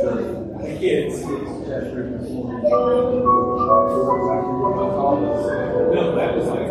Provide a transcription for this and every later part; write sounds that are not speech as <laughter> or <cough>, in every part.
The kids. No, that was like.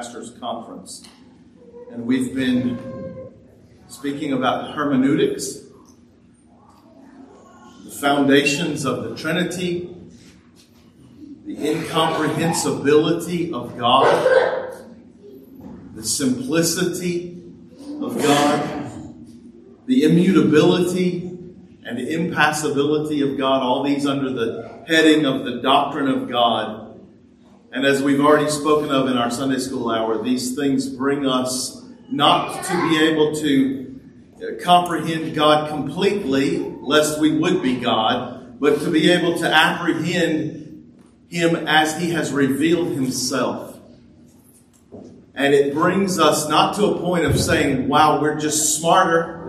Pastors Conference. And we've been speaking about hermeneutics, the foundations of the Trinity, the incomprehensibility of God, the simplicity of God, the immutability and the impassibility of God, all these under the heading of the doctrine of God. And as we've already spoken of in our Sunday school hour, these things bring us not to be able to comprehend God completely, lest we would be God, but to be able to apprehend Him as He has revealed Himself. And it brings us not to a point of saying, wow, we're just smarter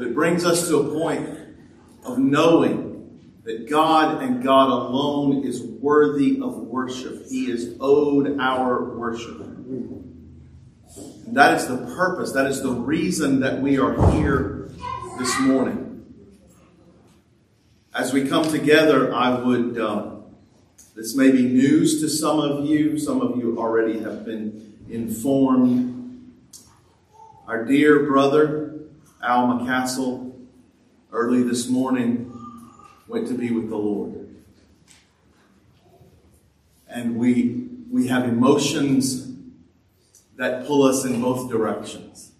but it brings us to a point of knowing that God and God alone is worthy of worship. He is owed our worship. And that is the purpose, that is the reason that we are here this morning. As we come together, I would, uh, this may be news to some of you, some of you already have been informed. Our dear brother, Al McCassell early this morning went to be with the Lord. And we, we have emotions that pull us in both directions.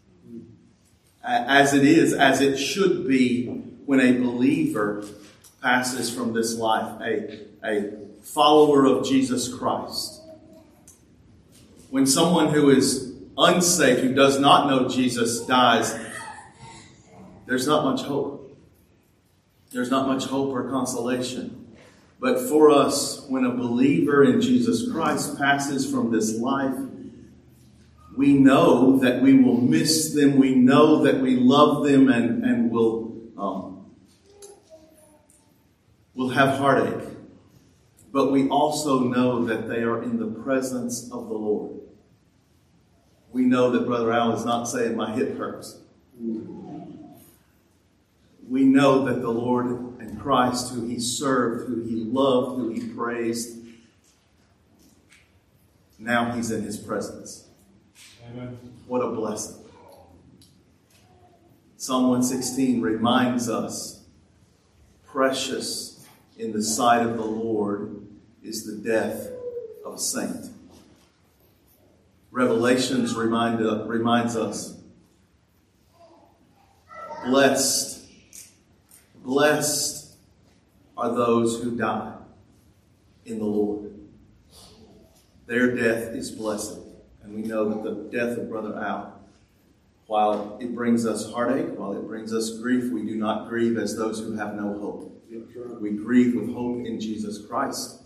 As it is, as it should be when a believer passes from this life, a, a follower of Jesus Christ. When someone who is unsaved, who does not know Jesus, dies, there's not much hope. There's not much hope or consolation. But for us, when a believer in Jesus Christ passes from this life, we know that we will miss them. We know that we love them and, and will, um, will have heartache. But we also know that they are in the presence of the Lord. We know that Brother Al is not saying, My hip hurts we know that the Lord and Christ, who he served, who he loved, who he praised, now he's in his presence. Amen. What a blessing. Psalm 116 reminds us precious in the sight of the Lord is the death of a saint. Revelations remind, uh, reminds us blessed Blessed are those who die in the Lord. Their death is blessed. And we know that the death of Brother Al, while it brings us heartache, while it brings us grief, we do not grieve as those who have no hope. We grieve with hope in Jesus Christ.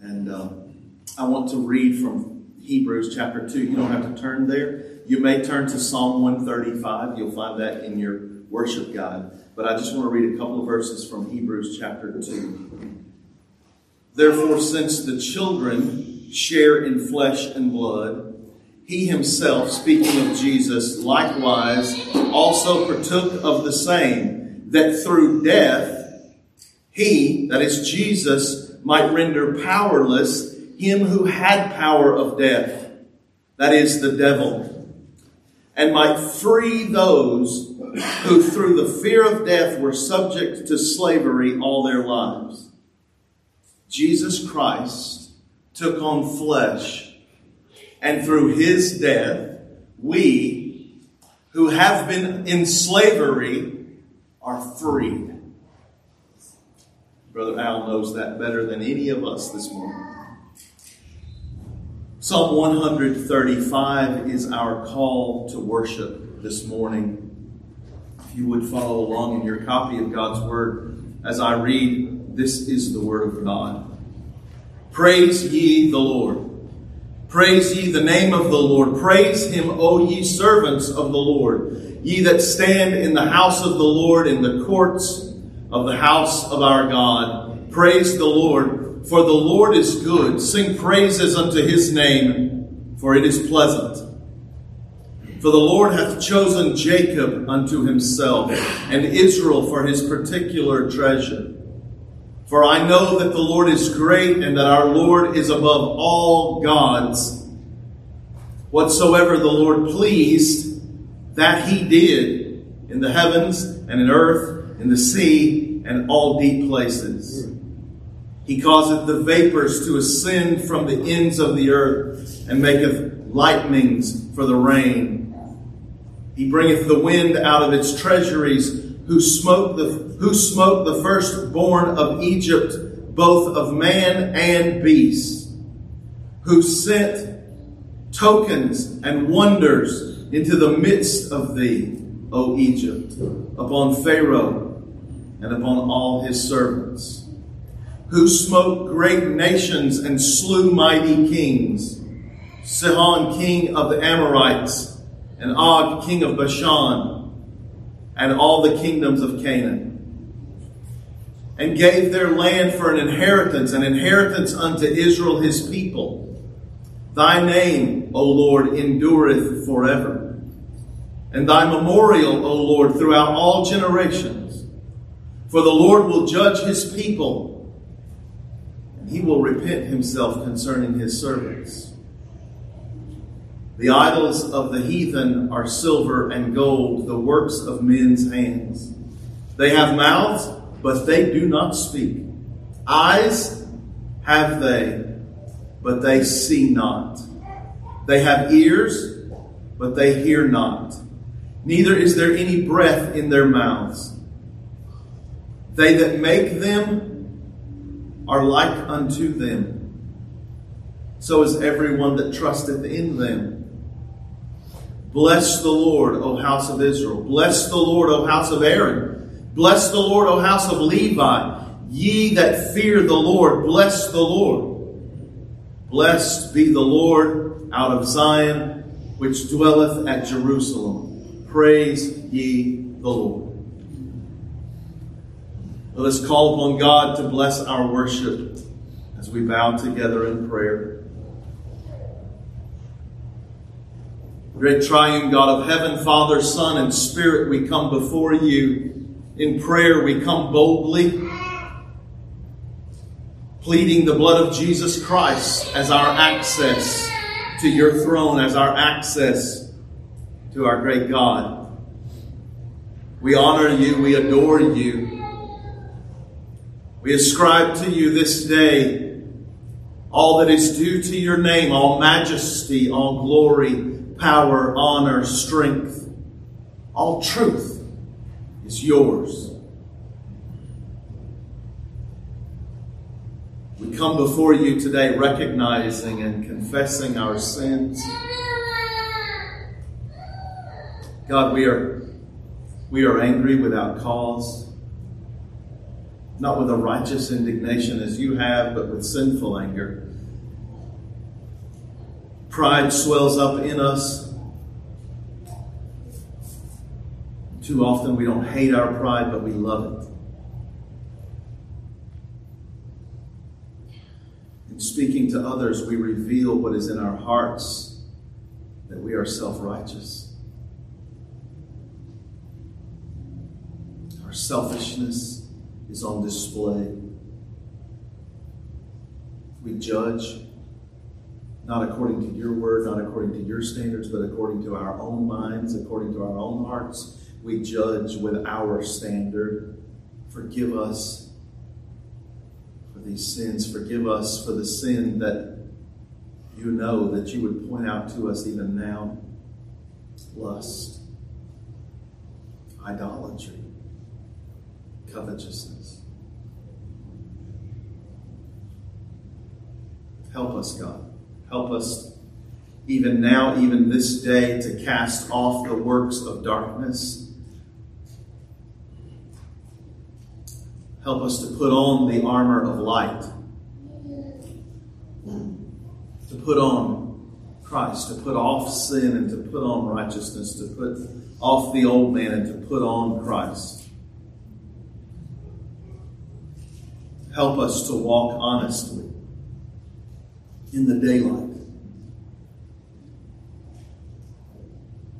And um, I want to read from Hebrews chapter 2. You don't have to turn there. You may turn to Psalm 135. You'll find that in your worship guide. But I just want to read a couple of verses from Hebrews chapter 2. Therefore, since the children share in flesh and blood, he himself, speaking of Jesus, likewise also partook of the same, that through death he, that is Jesus, might render powerless him who had power of death, that is the devil, and might free those who through the fear of death were subject to slavery all their lives. Jesus Christ took on flesh, and through his death, we who have been in slavery are freed. Brother Al knows that better than any of us this morning. Psalm 135 is our call to worship this morning If you would follow along in your copy of God's Word as I read, this is the Word of God. Praise ye the Lord. Praise ye the name of the Lord. Praise him, O ye servants of the Lord. Ye that stand in the house of the Lord, in the courts of the house of our God. Praise the Lord, for the Lord is good. Sing praises unto his name, for it is pleasant. For the Lord hath chosen Jacob unto himself, and Israel for his particular treasure. For I know that the Lord is great, and that our Lord is above all gods. Whatsoever the Lord pleased, that he did in the heavens and in earth, in the sea, and all deep places. He causeth the vapors to ascend from the ends of the earth, and maketh lightnings for the rain. He bringeth the wind out of its treasuries, who smote the, who smote the firstborn of Egypt, both of man and beast, who sent tokens and wonders into the midst of thee, O Egypt, upon Pharaoh and upon all his servants, who smote great nations and slew mighty kings, Sihon king of the Amorites, and Og, king of Bashan, and all the kingdoms of Canaan, and gave their land for an inheritance, an inheritance unto Israel his people. Thy name, O Lord, endureth forever, and thy memorial, O Lord, throughout all generations. For the Lord will judge his people, he will repent himself concerning his servants. The idols of the heathen are silver and gold, the works of men's hands. They have mouths, but they do not speak. Eyes have they, but they see not. They have ears, but they hear not. Neither is there any breath in their mouths. They that make them are like unto them. So is everyone that trusteth in them. Bless the Lord, O house of Israel. Bless the Lord, O house of Aaron. Bless the Lord, O house of Levi. Ye that fear the Lord, bless the Lord. Blessed be the Lord out of Zion, which dwelleth at Jerusalem. Praise ye the Lord. Let us call upon God to bless our worship as we bow together in prayer. Great triune God of heaven, Father, Son, and Spirit, we come before you in prayer. We come boldly, pleading the blood of Jesus Christ as our access to your throne, as our access to our great God. We honor you, we adore you. We ascribe to you this day all that is due to your name, all majesty, all glory power, honor, strength, all truth is yours. We come before you today recognizing and confessing our sins. God, we are, we are angry without cause, not with a righteous indignation as you have, but with sinful anger. Pride swells up in us. Too often we don't hate our pride, but we love it. In speaking to others, we reveal what is in our hearts that we are self righteous. Our selfishness is on display. We judge not according to your word, not according to your standards, but according to our own minds, according to our own hearts. We judge with our standard. Forgive us for these sins. Forgive us for the sin that you know that you would point out to us even now lust, idolatry, covetousness. Help us, God. Help us even now, even this day, to cast off the works of darkness. Help us to put on the armor of light. To put on Christ, to put off sin and to put on righteousness, to put off the old man and to put on Christ. Help us to walk honestly in the daylight.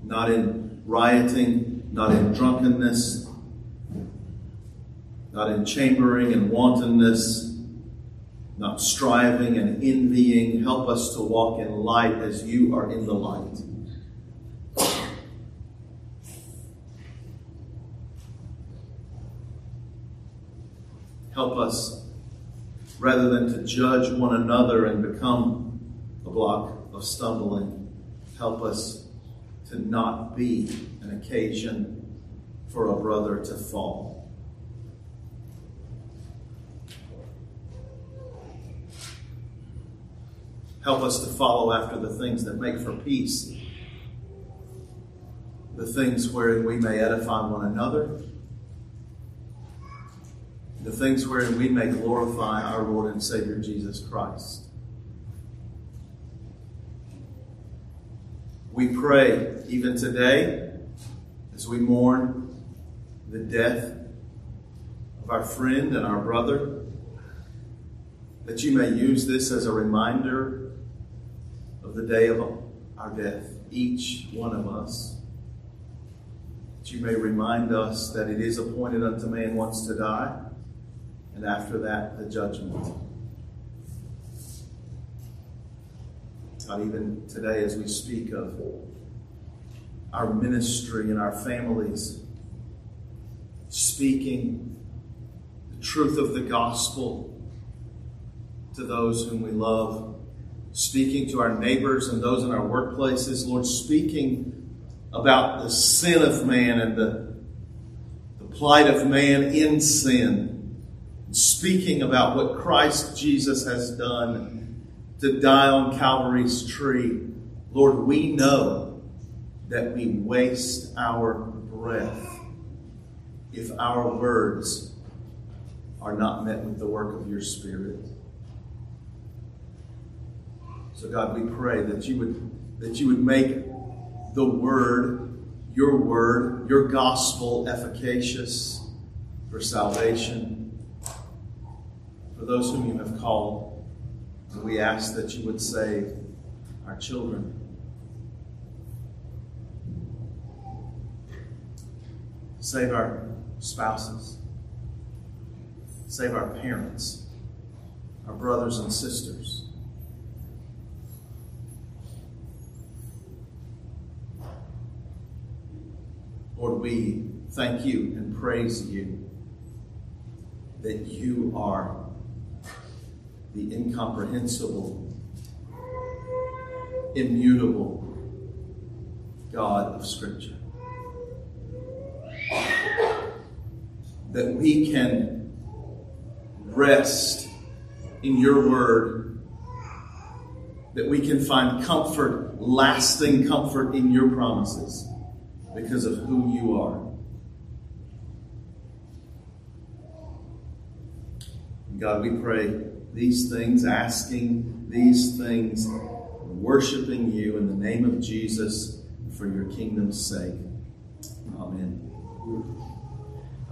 not in rioting, not in drunkenness, not in chambering and wantonness, not striving and envying. Help us to walk in light as you are in the light. Help us, rather than to judge one another and become a block of stumbling, help us to not be an occasion for a brother to fall. Help us to follow after the things that make for peace, the things wherein we may edify one another the things wherein we may glorify our Lord and Savior Jesus Christ. We pray even today as we mourn the death of our friend and our brother that you may use this as a reminder of the day of our death, each one of us. That you may remind us that it is appointed unto man once to die and after that, the judgment. God, even today, as we speak of our ministry and our families, speaking the truth of the gospel to those whom we love, speaking to our neighbors and those in our workplaces, Lord, speaking about the sin of man and the, the plight of man in sin speaking about what Christ Jesus has done to die on Calvary's tree, Lord, we know that we waste our breath if our words are not met with the work of your Spirit. So God, we pray that you would that you would make the word, your word, your gospel efficacious for salvation for those whom you have called. And we ask that you would save our children. Save our spouses. Save our parents, our brothers and sisters. Lord, we thank you and praise you that you are the incomprehensible, immutable God of Scripture. That we can rest in your word, that we can find comfort, lasting comfort in your promises because of who you are. God, we pray these things, asking these things, worshiping you in the name of Jesus for your kingdom's sake. Amen.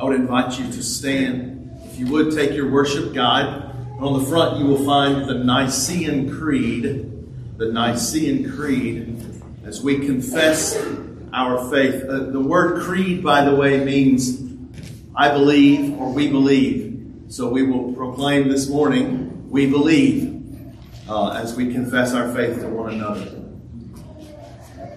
I would invite you to stand. If you would take your worship guide, on the front you will find the Nicene Creed. The Nicene Creed, as we confess our faith. Uh, the word creed, by the way, means I believe or we believe. So we will proclaim this morning we believe uh, as we confess our faith to one another.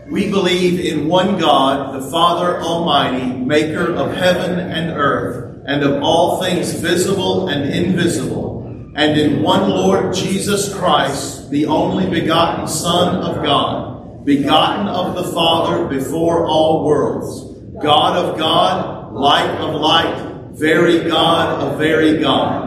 We believe in one God, the Father Almighty, maker of heaven and earth, and of all things visible and invisible, and in one Lord Jesus Christ, the only begotten Son of God, begotten of the Father before all worlds, God of God, light of light, very God of very God,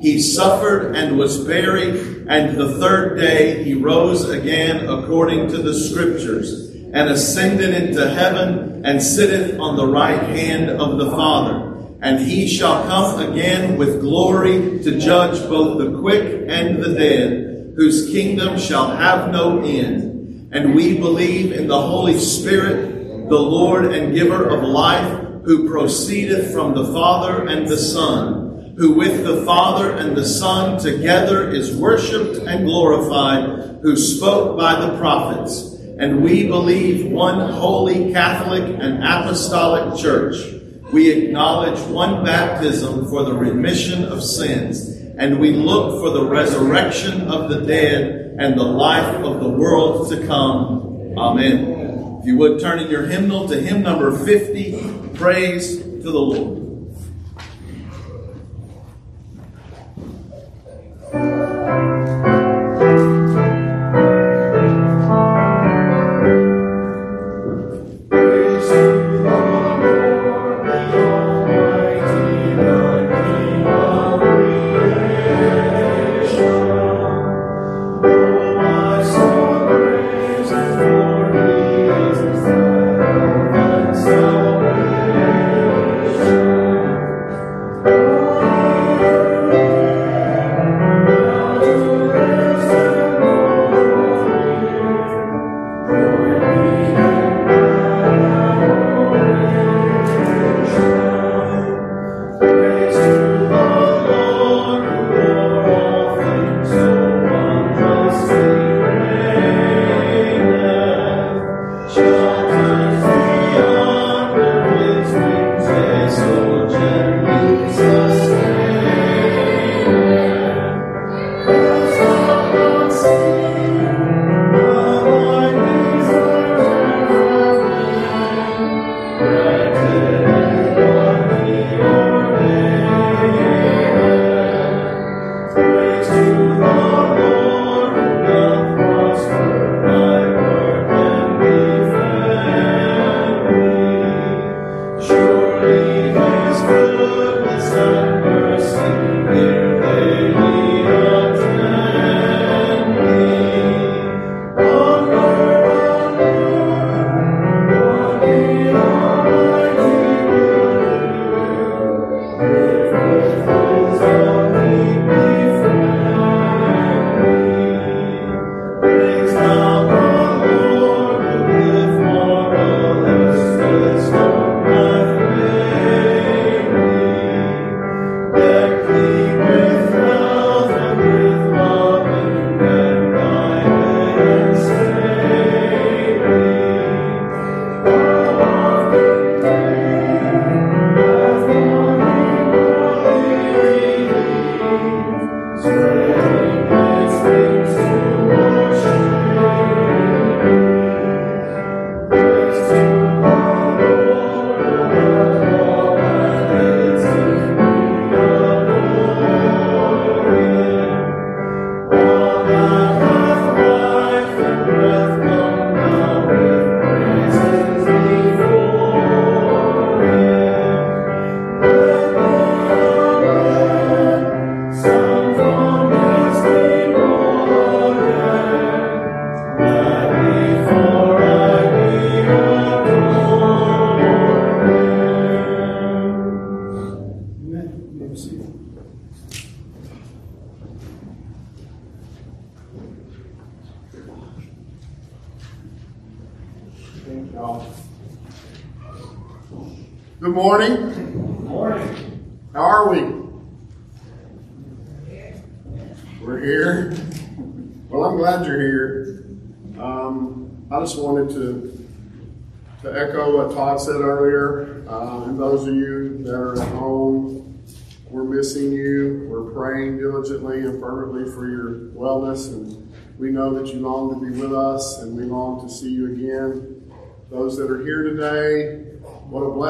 He suffered and was buried and the third day he rose again according to the scriptures, and ascended into heaven, and sitteth on the right hand of the Father. And he shall come again with glory to judge both the quick and the dead, whose kingdom shall have no end. And we believe in the Holy Spirit, the Lord and giver of life, who proceedeth from the Father and the Son, who with the Father and the Son together is worshipped and glorified, who spoke by the prophets. And we believe one holy Catholic and apostolic church. We acknowledge one baptism for the remission of sins, and we look for the resurrection of the dead and the life of the world to come. Amen. If you would turn in your hymnal to hymn number 50, Praise to the Lord.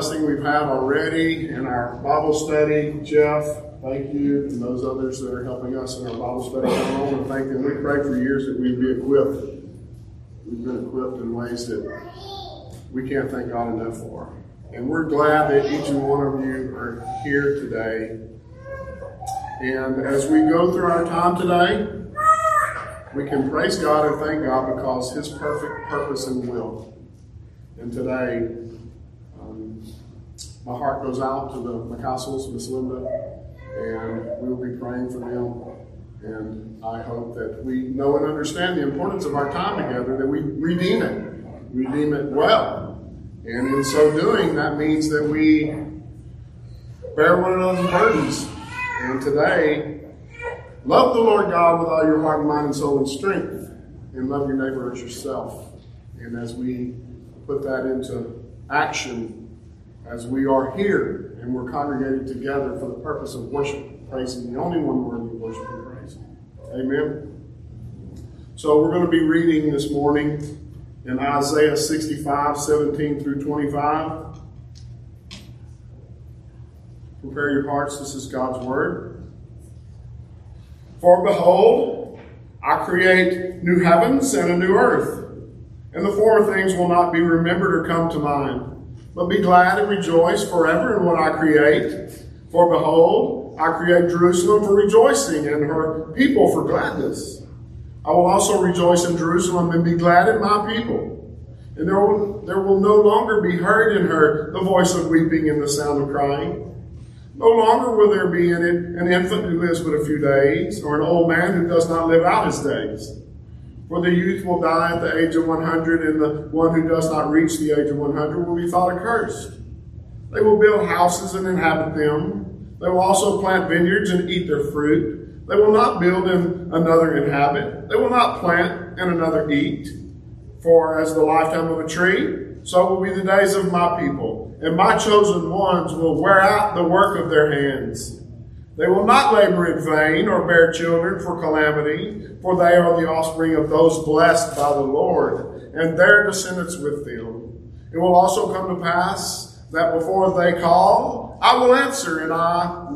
Blessing we've had already in our Bible study. Jeff, thank you, and those others that are helping us in our Bible study. I want to thank them. We pray for years that we'd be equipped. We've been equipped in ways that we can't thank God enough for. And we're glad that each and one of you are here today. And as we go through our time today, we can praise God and thank God because His perfect purpose and will. And today, my heart goes out to the McCastles, Miss Linda, and we will be praying for them. And I hope that we know and understand the importance of our time together, that we redeem it, redeem it well. And in so doing, that means that we bear one another's burdens. And today, love the Lord God with all your heart, mind, and soul and strength, and love your neighbor as yourself. And as we put that into action, as we are here and we're congregated together for the purpose of worship, praising the only one worthy of worship and praise. Amen. So we're going to be reading this morning in Isaiah 65, 17 through 25. Prepare your hearts, this is God's word. For behold, I create new heavens and a new earth, and the former things will not be remembered or come to mind. But be glad and rejoice forever in what I create. For behold, I create Jerusalem for rejoicing and her people for gladness. I will also rejoice in Jerusalem and be glad in my people. And there will, there will no longer be heard in her the voice of weeping and the sound of crying. No longer will there be in it an infant who lives but a few days, or an old man who does not live out his days. For the youth will die at the age of 100, and the one who does not reach the age of 100 will be thought accursed. They will build houses and inhabit them. They will also plant vineyards and eat their fruit. They will not build and another inhabit. They will not plant and another eat. For as the lifetime of a tree, so will be the days of my people, and my chosen ones will wear out the work of their hands. They will not labor in vain or bear children for calamity, for they are the offspring of those blessed by the Lord, and their descendants with them. It will also come to pass that before they call, I will answer, and I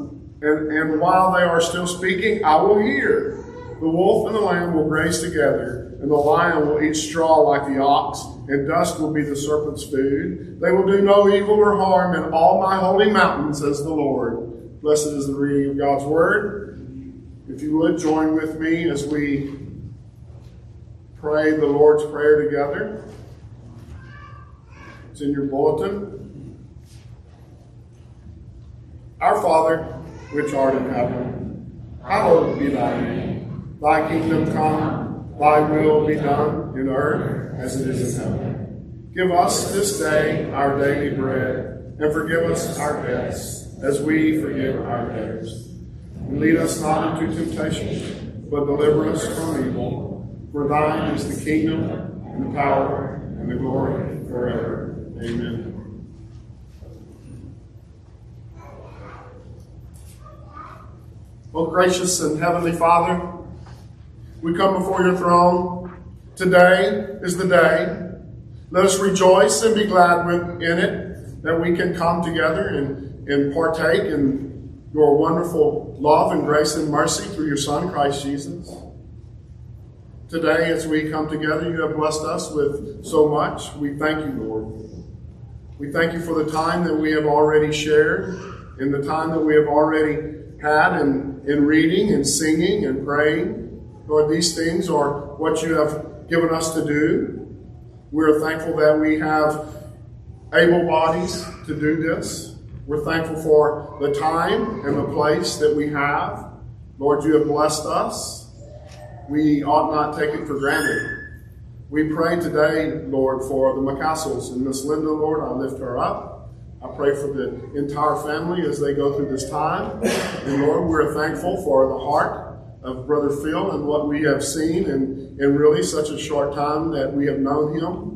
and, and while they are still speaking, I will hear. The wolf and the lamb will graze together, and the lion will eat straw like the ox, and dust will be the serpent's food. They will do no evil or harm in all my holy mountains, says the Lord. Blessed is the reading of God's word. If you would join with me as we pray the Lord's Prayer together. It's in your bulletin. Our Father, which art in heaven, hallowed be thy name. Thy kingdom come, thy will be done in earth as it is in heaven. Give us this day our daily bread, and forgive us our debts, as we forgive our debtors. Lead us not into temptation, but deliver us from evil. For thine is the kingdom, and the power, and the glory forever. Amen. Well, gracious and heavenly Father, we come before your throne. Today is the day. Let us rejoice and be glad in it that we can come together and, and partake in your wonderful love and grace and mercy through your Son, Christ Jesus. Today, as we come together, you have blessed us with so much. We thank you, Lord. We thank you for the time that we have already shared and the time that we have already had in, in reading and singing and praying. Lord, these things are what you have given us to do. We are thankful that we have able bodies to do this. We're thankful for the time and the place that we have. Lord, you have blessed us. We ought not take it for granted. We pray today, Lord, for the McCastles and Miss Linda, Lord. I lift her up. I pray for the entire family as they go through this time. And Lord, we're thankful for the heart of Brother Phil and what we have seen in, in really such a short time that we have known him.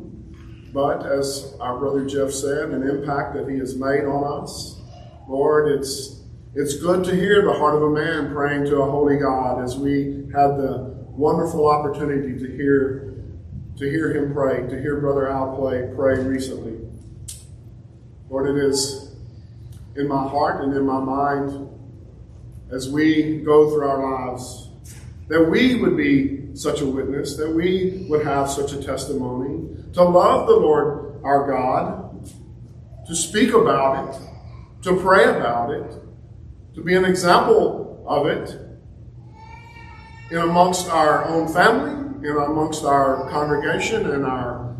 But as our brother Jeff said, an impact that he has made on us. Lord, it's it's good to hear the heart of a man praying to a holy God as we had the wonderful opportunity to hear to hear him pray, to hear Brother Al play pray recently. Lord, it is in my heart and in my mind as we go through our lives that we would be such a witness, that we would have such a testimony, to love the Lord our God, to speak about it, to pray about it, to be an example of it in amongst our own family, in amongst our congregation and our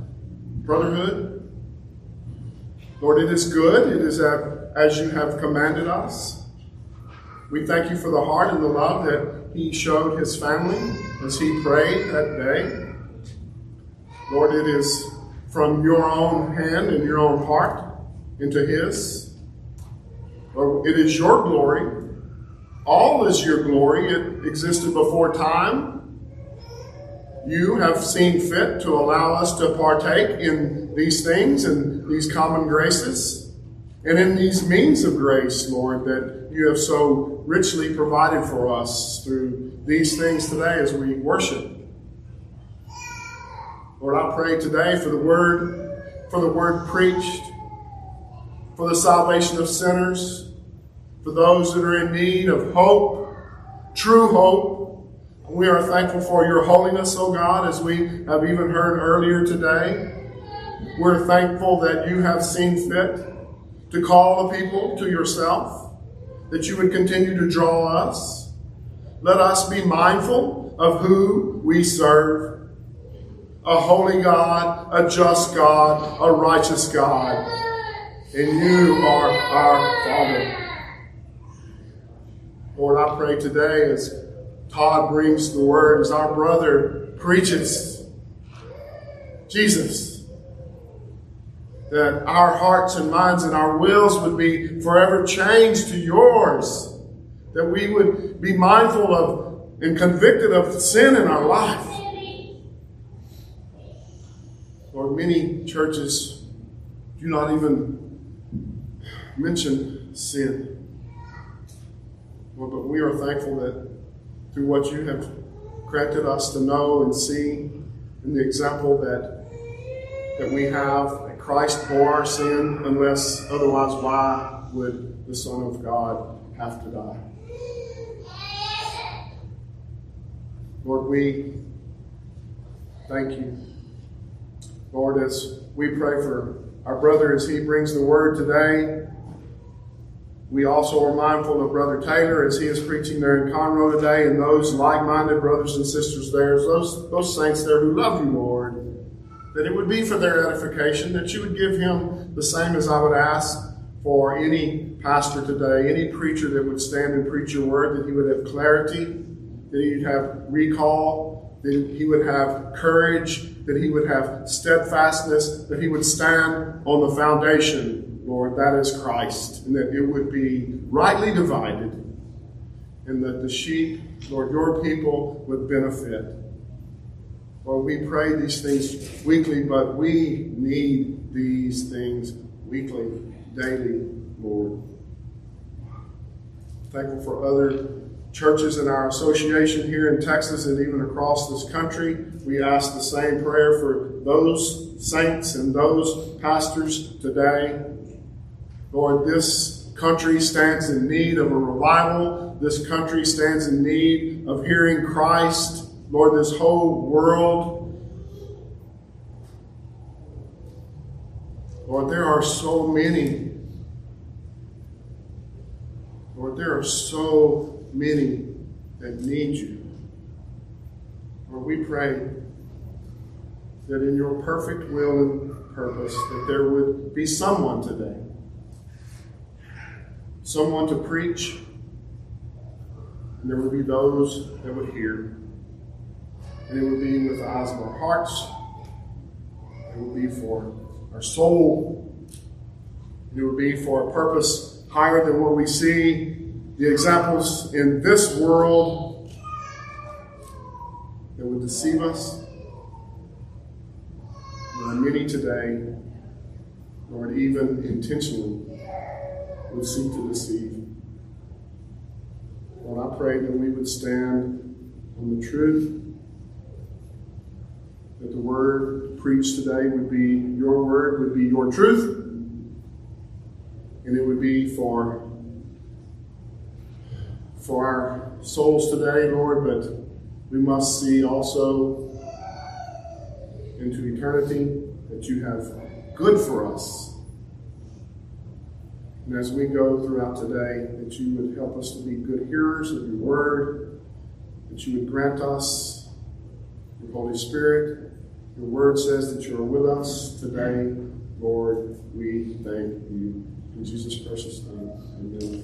brotherhood. Lord, it is good. It is as you have commanded us. We thank you for the heart and the love that he showed his family as he prayed that day. Lord, it is from your own hand and your own heart into his. Lord, it is your glory. All is your glory. It existed before time. You have seen fit to allow us to partake in these things and these common graces and in these means of grace, Lord, that you have so richly provided for us through these things today as we worship. Lord, I pray today for the word, for the word preached, for the salvation of sinners, for those that are in need of hope, true hope. We are thankful for your holiness, O God, as we have even heard earlier today. We're thankful that you have seen fit to call the people to yourself, that you would continue to draw us. Let us be mindful of who we serve a holy God, a just God, a righteous God. And you are our Father. Lord, I pray today as Todd brings the word, as our brother preaches Jesus, that our hearts and minds and our wills would be forever changed to yours, that we would be mindful of and convicted of sin in our life Lord, many churches do not even mention sin. Lord, but we are thankful that through what you have granted us to know and see, and the example that that we have that Christ bore our sin, unless otherwise, why would the Son of God have to die? Lord, we thank you Lord, as we pray for our brother as he brings the word today, we also are mindful of Brother Taylor as he is preaching there in Conroe today and those like minded brothers and sisters there, those, those saints there who love you, Lord, that it would be for their edification, that you would give him the same as I would ask for any pastor today, any preacher that would stand and preach your word, that he would have clarity, that he'd have recall, that he would have courage, that he would have steadfastness, that he would stand on the foundation, Lord, that is Christ, and that it would be rightly divided, and that the sheep, Lord, your people would benefit. Lord, we pray these things weekly, but we need these things weekly, daily, Lord. Thankful for other churches in our association here in Texas and even across this country. We ask the same prayer for those saints and those pastors today. Lord, this country stands in need of a revival. This country stands in need of hearing Christ. Lord, this whole world. Lord, there are so many. Lord, there are so many that need you. Lord, we pray that in your perfect will and purpose, that there would be someone today, someone to preach, and there would be those that would hear. And it would be with the eyes of our hearts, it would be for our soul, it would be for a purpose higher than what we see the examples in this world that would deceive us. There are many today, Lord, even intentionally, would seek to deceive. Lord, I pray that we would stand on the truth, that the word preached today would be your word, would be your truth, and it would be for for our souls today, Lord, but we must see also into eternity that you have good for us. And as we go throughout today, that you would help us to be good hearers of your word, that you would grant us Holy Spirit. Your word says that you are with us today. Lord, we thank you. In Jesus' precious name, amen.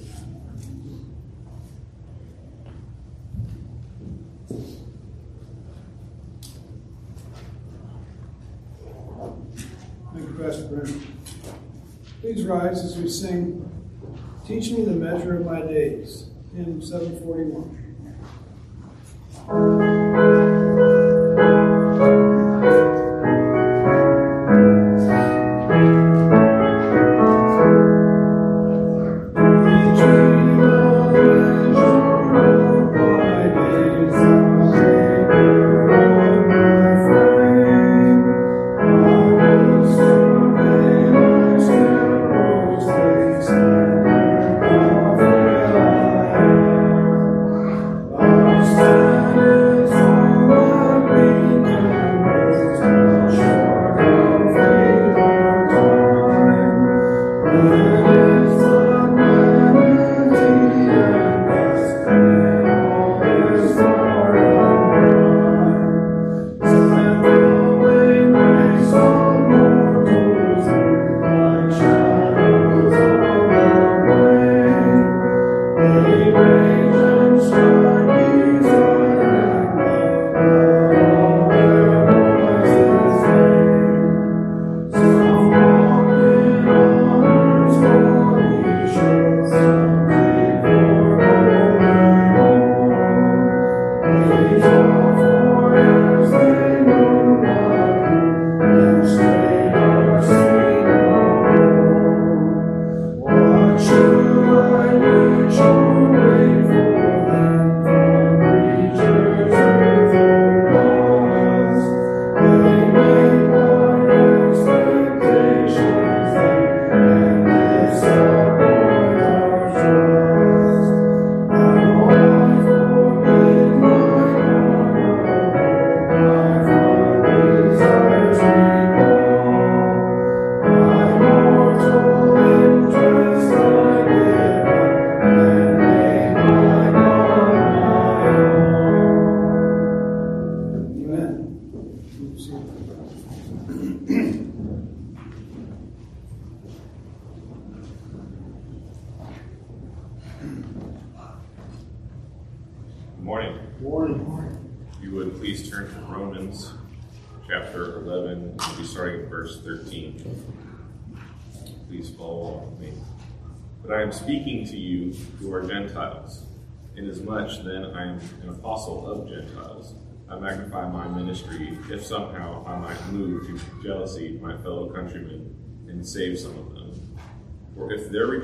Thank you. Please rise as we sing, Teach Me the Measure of My Days, hymn 741.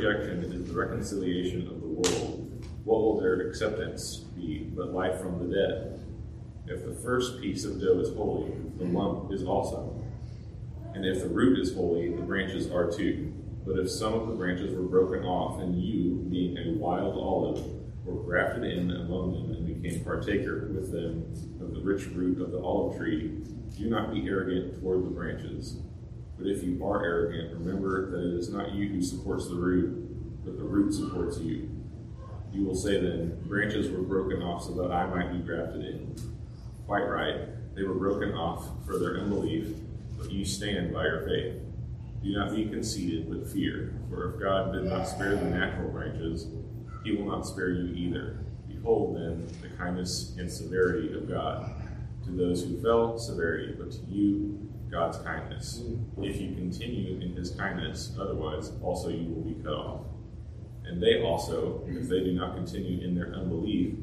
Rejection is the reconciliation of the world, what will their acceptance be but life from the dead? If the first piece of dough is holy, the lump is also. And if the root is holy, the branches are too. But if some of the branches were broken off, and you, being a wild olive, were grafted in among them and became partaker with them of the rich root of the olive tree, do not be arrogant toward the branches. But if you are arrogant, remember that it is not you who supports the root, but the root supports you. You will say then, branches were broken off so that I might be grafted in. Quite right, they were broken off for their unbelief, but you stand by your faith. Do not be conceited, but fear, for if God did not spare the natural branches, he will not spare you either. Behold then the kindness and severity of God. To those who fell, severity, but to you, God's kindness. Mm-hmm. If you continue in his kindness, otherwise also you will be cut off. And they also, if they do not continue in their unbelief,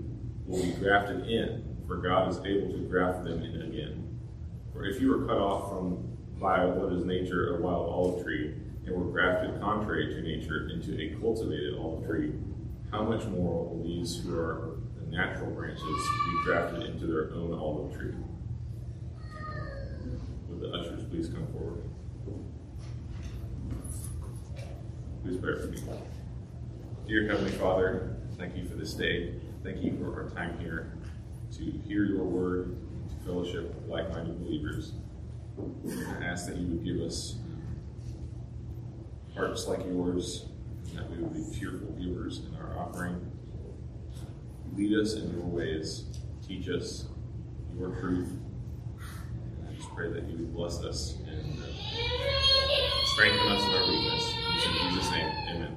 will be grafted in, for God is able to graft them in again. For if you were cut off from by what is nature a wild olive tree, and were grafted contrary to nature into a cultivated olive tree, how much more will these who are the natural branches be grafted into their own olive tree? The ushers please come forward? Please pray for me. Dear Heavenly Father, thank you for this day. Thank you for our time here to hear your word, to fellowship with like minded believers. I ask that you would give us hearts like yours, and that we would be cheerful givers in our offering. Lead us in your ways, teach us your truth pray that you would bless us and uh, strengthen us in our weakness. In Jesus' name, amen.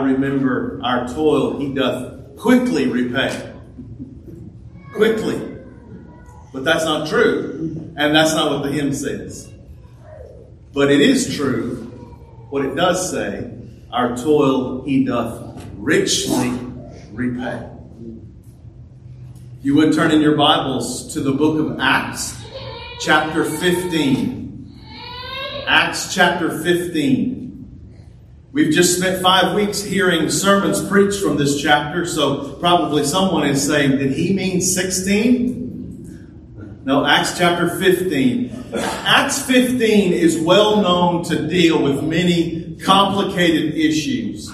I remember our toil, he doth quickly repay. Quickly. But that's not true. And that's not what the hymn says. But it is true what it does say our toil he doth richly repay. You would turn in your Bibles to the book of Acts, chapter 15. Acts chapter 15. We've just spent five weeks hearing sermons preached from this chapter, so probably someone is saying, Did he mean 16? No, Acts chapter 15. Acts 15 is well known to deal with many complicated issues.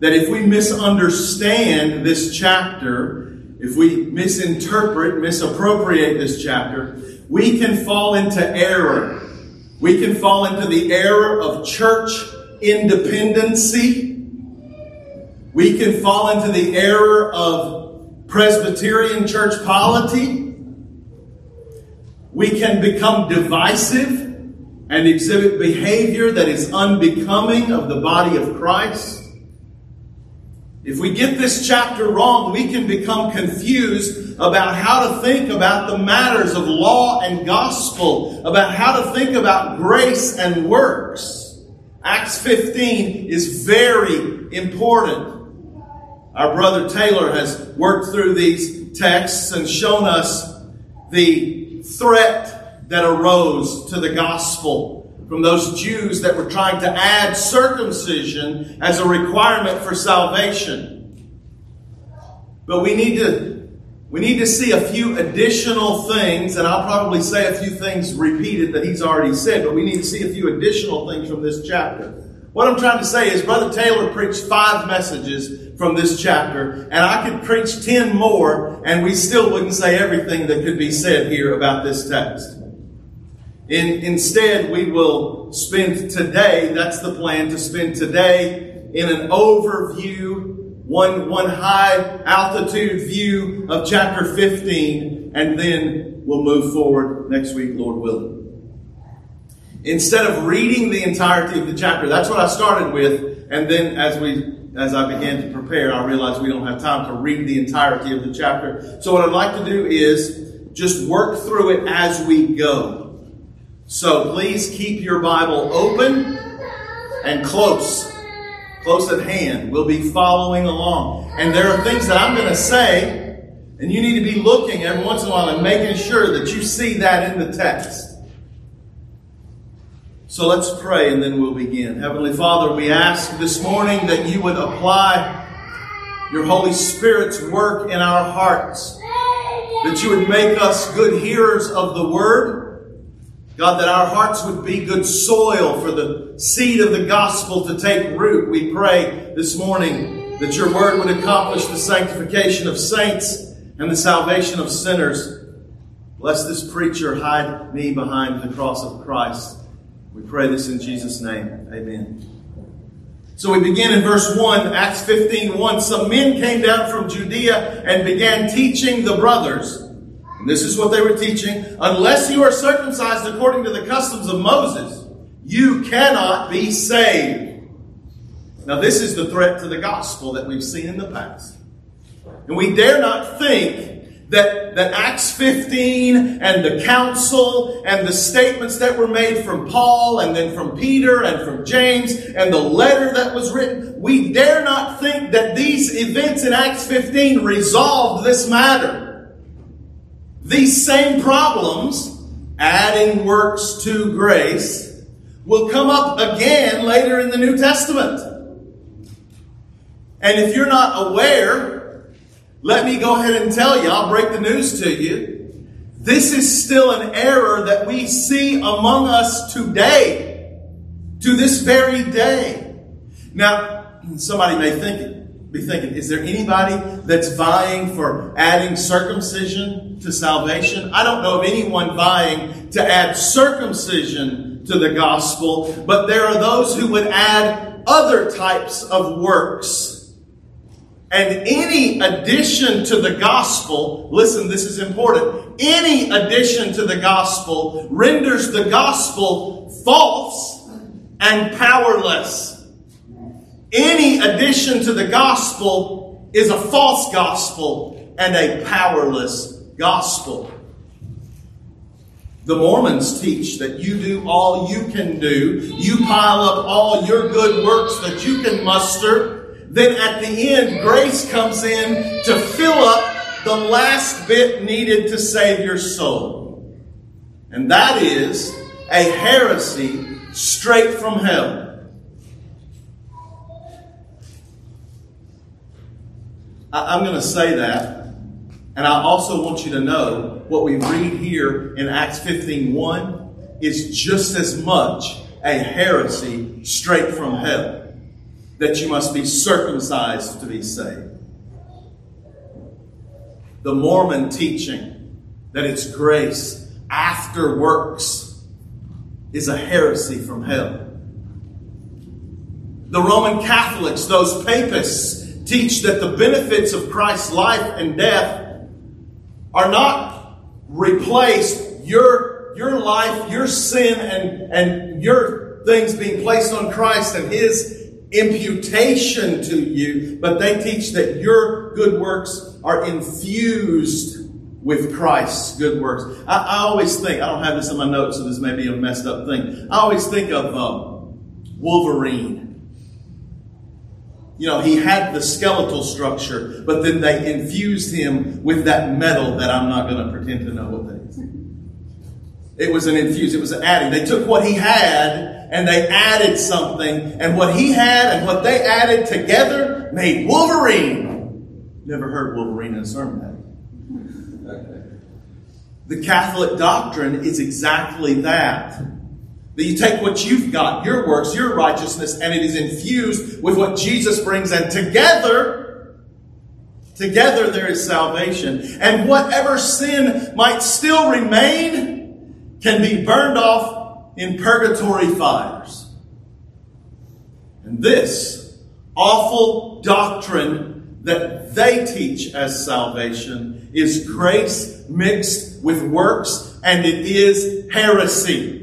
That if we misunderstand this chapter, if we misinterpret, misappropriate this chapter, we can fall into error. We can fall into the error of church independency. We can fall into the error of Presbyterian church polity. We can become divisive and exhibit behavior that is unbecoming of the body of Christ. If we get this chapter wrong, we can become confused about how to think about the matters of law and gospel, about how to think about grace and works. Acts 15 is very important. Our brother Taylor has worked through these texts and shown us the threat that arose to the gospel from those Jews that were trying to add circumcision as a requirement for salvation. But we need to we need to see a few additional things, and I'll probably say a few things repeated that he's already said, but we need to see a few additional things from this chapter. What I'm trying to say is Brother Taylor preached five messages from this chapter, and I could preach ten more, and we still wouldn't say everything that could be said here about this text. In, instead, we will spend today, that's the plan, to spend today in an overview, one, one high altitude view of chapter 15, and then we'll move forward next week, Lord willing. Instead of reading the entirety of the chapter, that's what I started with, and then as we as I began to prepare, I realized we don't have time to read the entirety of the chapter. So what I'd like to do is just work through it as we go. So please keep your Bible open and close, close at hand. We'll be following along. And there are things that I'm going to say, and you need to be looking every once in a while and making sure that you see that in the text. So let's pray and then we'll begin. Heavenly Father, we ask this morning that you would apply your Holy Spirit's work in our hearts, that you would make us good hearers of the word God, that our hearts would be good soil for the seed of the gospel to take root. We pray this morning that your word would accomplish the sanctification of saints and the salvation of sinners. Bless this preacher, hide me behind the cross of Christ. We pray this in Jesus' name. Amen. So we begin in verse 1, Acts 15 1. Some men came down from Judea and began teaching the brothers and this is what they were teaching. Unless you are circumcised according to the customs of Moses, you cannot be saved. Now, this is the threat to the gospel that we've seen in the past. And we dare not think that, that Acts 15 and the council and the statements that were made from Paul and then from Peter and from James and the letter that was written, we dare not think that these events in Acts 15 resolved this matter. These same problems, adding works to grace, will come up again later in the New Testament. And if you're not aware, let me go ahead and tell you, I'll break the news to you. This is still an error that we see among us today, to this very day. Now, somebody may think, be thinking, is there anybody that's vying for adding circumcision to salvation? I don't know of anyone vying to add circumcision to the gospel, but there are those who would add other types of works. And any addition to the gospel, listen, this is important. Any addition to the gospel renders the gospel false and powerless. Any addition to the gospel is a false gospel and a powerless gospel. The Mormons teach that you do all you can do, you pile up all your good works that you can muster, then at the end, grace comes in to fill up the last bit needed to save your soul. And that is a heresy straight from hell. I, am going to say that, and I also want you to know what we read here in Acts 15 1 is just as much a heresy straight from hell that you must be circumcised to be saved. The Mormon teaching that it's grace after works is a heresy from hell. The Roman Catholics, those papists, teach that the benefits of Christ's life and death are not replaced. Your, your life, your sin, and, and your things being placed on Christ and His imputation to you, but they teach that your good works are infused with Christ's good works. I, I always think, I don't have this in my notes, so this may be a messed up thing. I always think of um, Wolverine you know, he had the skeletal structure, but then they infused him with that metal that I'm not going to pretend to know what that is. It was an infuse, it was an adding. They took what he had and they added something, and what he had and what they added together made Wolverine. Never heard Wolverine in a sermon, The Catholic doctrine is exactly that. That you take what you've got, your works, your righteousness, and it is infused with what Jesus brings, and together, together there is salvation. And whatever sin might still remain can be burned off in purgatory fires. And this awful doctrine that they teach as salvation is grace mixed with works, and it is heresy.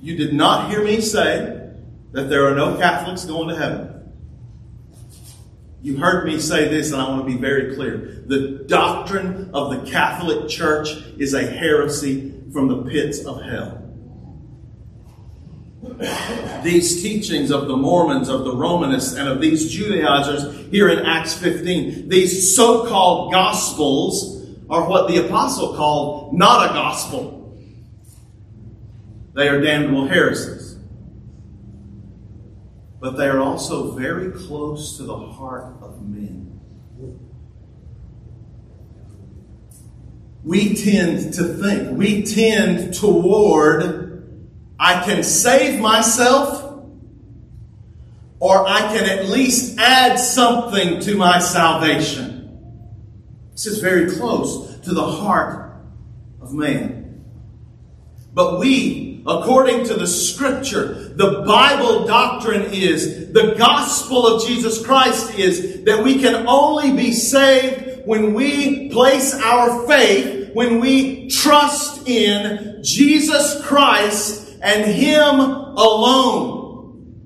You did not hear me say that there are no Catholics going to heaven. You heard me say this, and I want to be very clear. The doctrine of the Catholic Church is a heresy from the pits of hell. These teachings of the Mormons, of the Romanists, and of these Judaizers here in Acts 15, these so called gospels are what the apostle called not a gospel. They are damnable heresies. But they are also very close to the heart of men. We tend to think, we tend toward, I can save myself, or I can at least add something to my salvation. This is very close to the heart of man. But we According to the scripture, the Bible doctrine is, the gospel of Jesus Christ is that we can only be saved when we place our faith, when we trust in Jesus Christ and Him alone.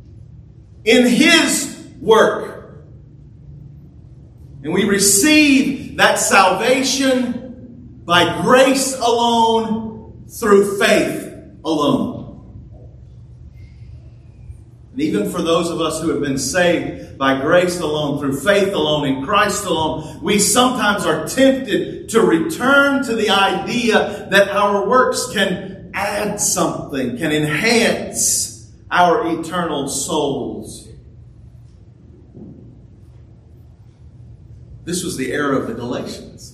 In His work. And we receive that salvation by grace alone through faith alone. And even for those of us who have been saved by grace alone, through faith alone, in Christ alone, we sometimes are tempted to return to the idea that our works can add something, can enhance our eternal souls. This was the era of the Galatians.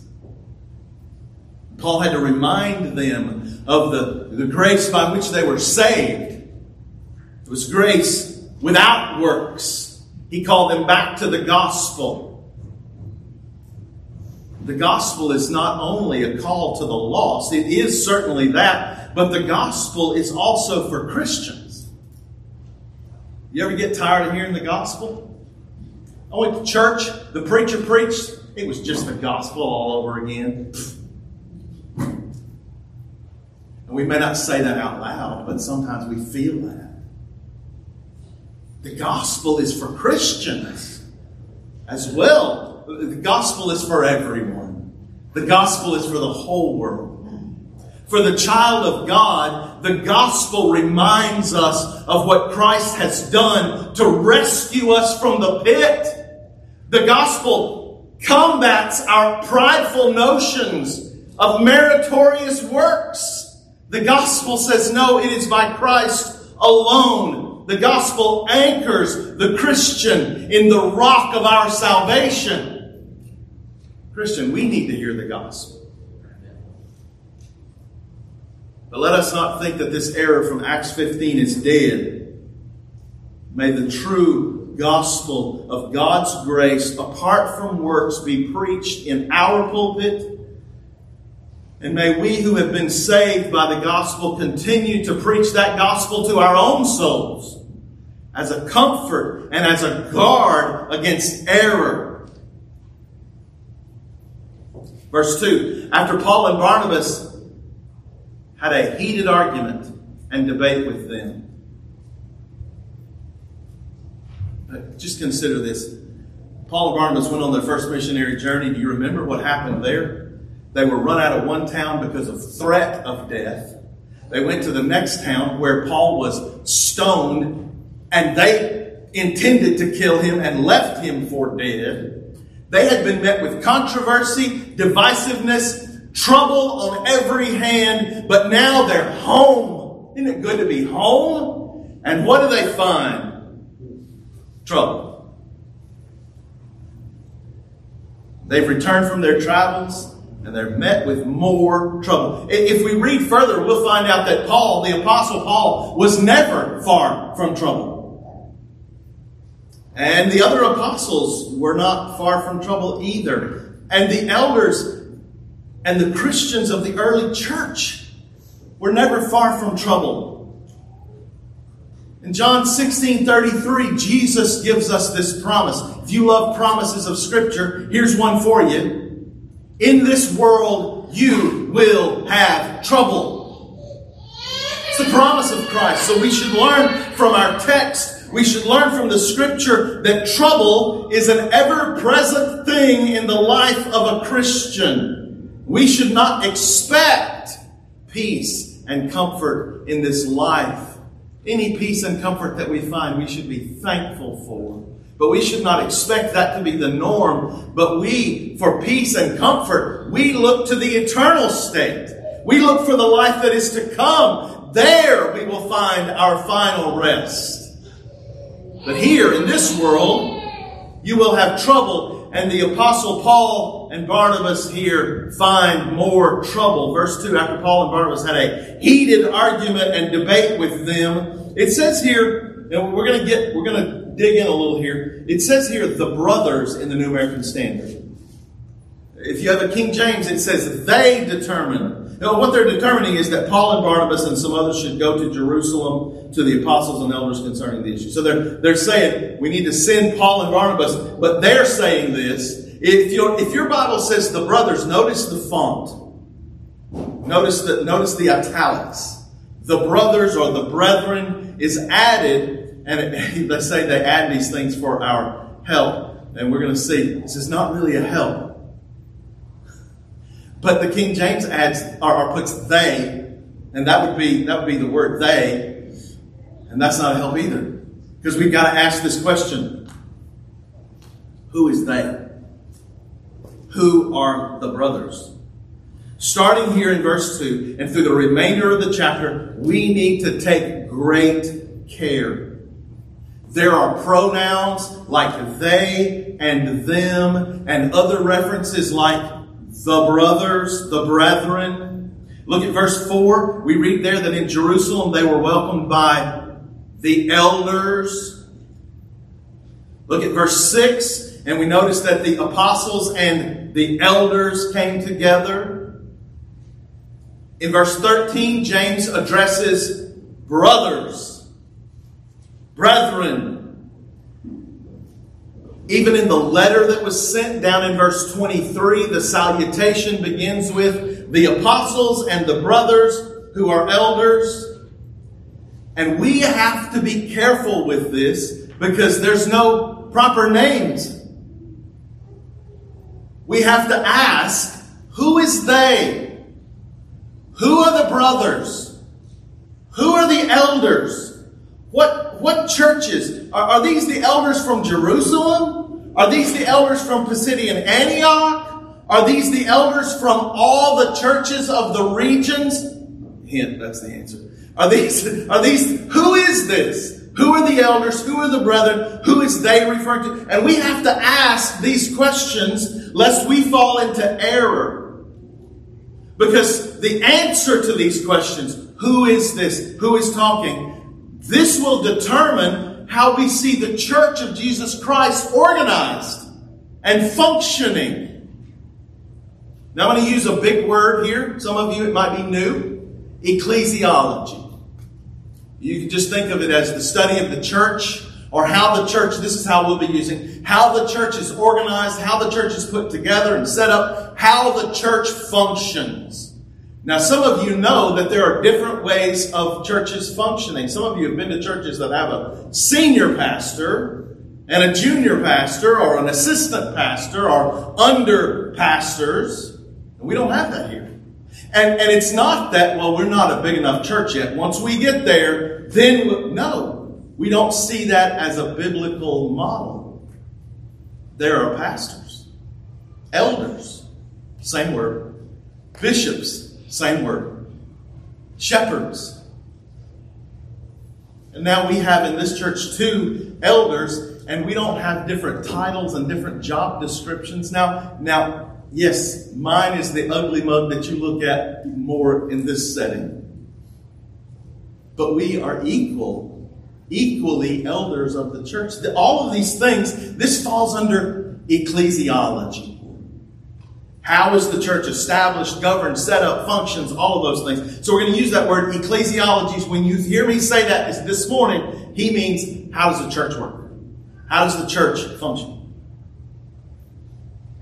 Paul had to remind them of the, the grace by which they were saved. It was grace without works. He called them back to the gospel. The gospel is not only a call to the lost, it is certainly that, but the gospel is also for Christians. You ever get tired of hearing the gospel? I went to church, the preacher preached, it was just the gospel all over again. And we may not say that out loud, but sometimes we feel that. The gospel is for Christians as well. The gospel is for everyone. The gospel is for the whole world. For the child of God, the gospel reminds us of what Christ has done to rescue us from the pit. The gospel combats our prideful notions of meritorious works. The gospel says, no, it is by Christ alone. The gospel anchors the Christian in the rock of our salvation. Christian, we need to hear the gospel. But let us not think that this error from Acts 15 is dead. May the true gospel of God's grace, apart from works, be preached in our pulpit. And may we who have been saved by the gospel continue to preach that gospel to our own souls as a comfort and as a guard against error. Verse 2 After Paul and Barnabas had a heated argument and debate with them. Uh, just consider this. Paul and Barnabas went on their first missionary journey. Do you remember what happened there? They were run out of one town because of threat of death. They went to the next town where Paul was stoned and they intended to kill him and left him for dead. They had been met with controversy, divisiveness, trouble on every hand, but now they're home. Isn't it good to be home? And what do they find? Trouble. They've returned from their travels and they're met with more trouble. If we read further, we'll find out that Paul, the Apostle Paul, was never far from trouble. And the other apostles were not far from trouble either. And the elders and the Christians of the early church were never far from trouble. In John 16 33, Jesus gives us this promise. If you love promises of Scripture, here's one for you. In this world, you will have trouble. It's the promise of Christ. So we should learn from our text, we should learn from the Scripture that trouble is an ever present thing in the life of a Christian. We should not expect peace and comfort in this life. Any peace and comfort that we find, we should be thankful for. But we should not expect that to be the norm. But we, for peace and comfort, we look to the eternal state. We look for the life that is to come. There we will find our final rest. But here in this world, you will have trouble and the apostle Paul and Barnabas here find more trouble. Verse 2, after Paul and Barnabas had a heated argument and debate with them, it says here, and we're going to get, we're going to dig in a little here. It says here, the brothers in the New American Standard. If you have a King James, it says they determined now, what they're determining is that Paul and Barnabas and some others should go to Jerusalem to the apostles and elders concerning the issue. So they're, they're saying we need to send Paul and Barnabas, but they're saying this. If your, if your Bible says the brothers, notice the font. Notice the, notice the italics. The brothers or the brethren is added, and <laughs> they say they add these things for our help. And we're going to see this is not really a help. But the King James adds or, or puts they, and that would be that would be the word they, and that's not a help either. Because we've got to ask this question. Who is they? Who are the brothers? Starting here in verse 2 and through the remainder of the chapter, we need to take great care. There are pronouns like they and them and other references like the brothers, the brethren. Look at verse 4. We read there that in Jerusalem they were welcomed by the elders. Look at verse 6, and we notice that the apostles and the elders came together. In verse 13, James addresses brothers, brethren, even in the letter that was sent down in verse 23, the salutation begins with the apostles and the brothers who are elders. And we have to be careful with this because there's no proper names. We have to ask, who is they? Who are the brothers? Who are the elders? What, what churches? Are, are these the elders from Jerusalem? Are these the elders from Pisidian Antioch? Are these the elders from all the churches of the regions? Hint, that's the answer. Are these, are these, who is this? Who are the elders? Who are the brethren? Who is they referring to? And we have to ask these questions lest we fall into error. Because the answer to these questions, who is this? Who is talking? This will determine how we see the church of Jesus Christ organized and functioning. Now I'm going to use a big word here. Some of you, it might be new. Ecclesiology. You can just think of it as the study of the church or how the church, this is how we'll be using, how the church is organized, how the church is put together and set up, how the church functions. Now, some of you know that there are different ways of churches functioning. Some of you have been to churches that have a senior pastor and a junior pastor or an assistant pastor or under pastors. We don't have that here. And, and it's not that, well, we're not a big enough church yet. Once we get there, then, we'll, no, we don't see that as a biblical model. There are pastors, elders, same word, bishops, same word, shepherds. And now we have in this church two elders, and we don't have different titles and different job descriptions. Now, now Yes, mine is the ugly mug that you look at more in this setting. But we are equal, equally elders of the church. All of these things, this falls under ecclesiology. How is the church established, governed, set up, functions, all of those things. So we're going to use that word ecclesiology. When you hear me say that this morning, he means how does the church work? How does the church function?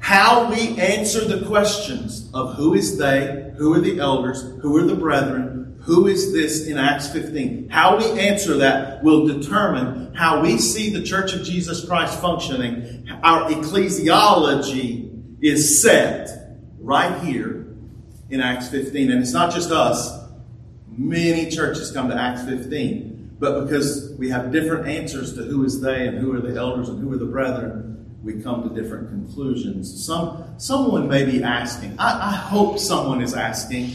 how we answer the questions of who is they, who are the elders, who are the brethren, who is this in Acts 15. How we answer that will determine how we see the Church of Jesus Christ functioning. Our ecclesiology is set right here in Acts 15. And it's not just us. Many churches come to Acts 15. But because we have different answers to who is they and who are the elders and who are the brethren, we come to different conclusions. Some, someone may be asking, I, I hope someone is asking,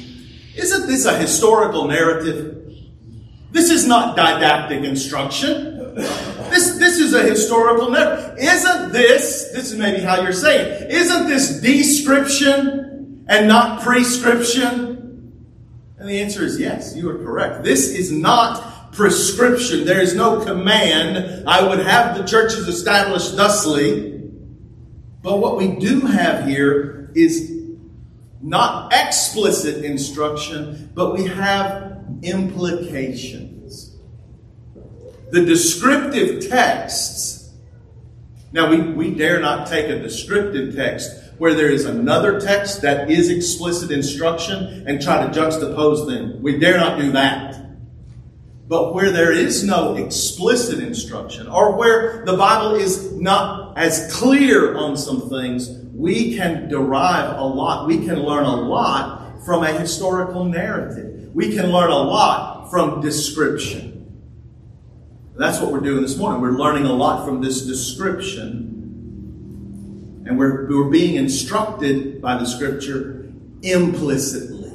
isn't this a historical narrative? This is not didactic instruction. <laughs> This, this is a historical narrative. Isn't this, this is maybe how you're saying, isn't this description and not prescription? And the answer is yes, you are correct. This is not prescription. There is no command. I would have the churches established thusly. But what we do have here is not explicit instruction, but we have implications. The descriptive texts, now we, we dare not take a descriptive text where there is another text that is explicit instruction and try to juxtapose them. We dare not do that. But where there is no explicit instruction, or where the Bible is not as clear on some things, we can derive a lot. We can learn a lot from a historical narrative. We can learn a lot from description. That's what we're doing this morning. We're learning a lot from this description. And we're, we're being instructed by the scripture implicitly.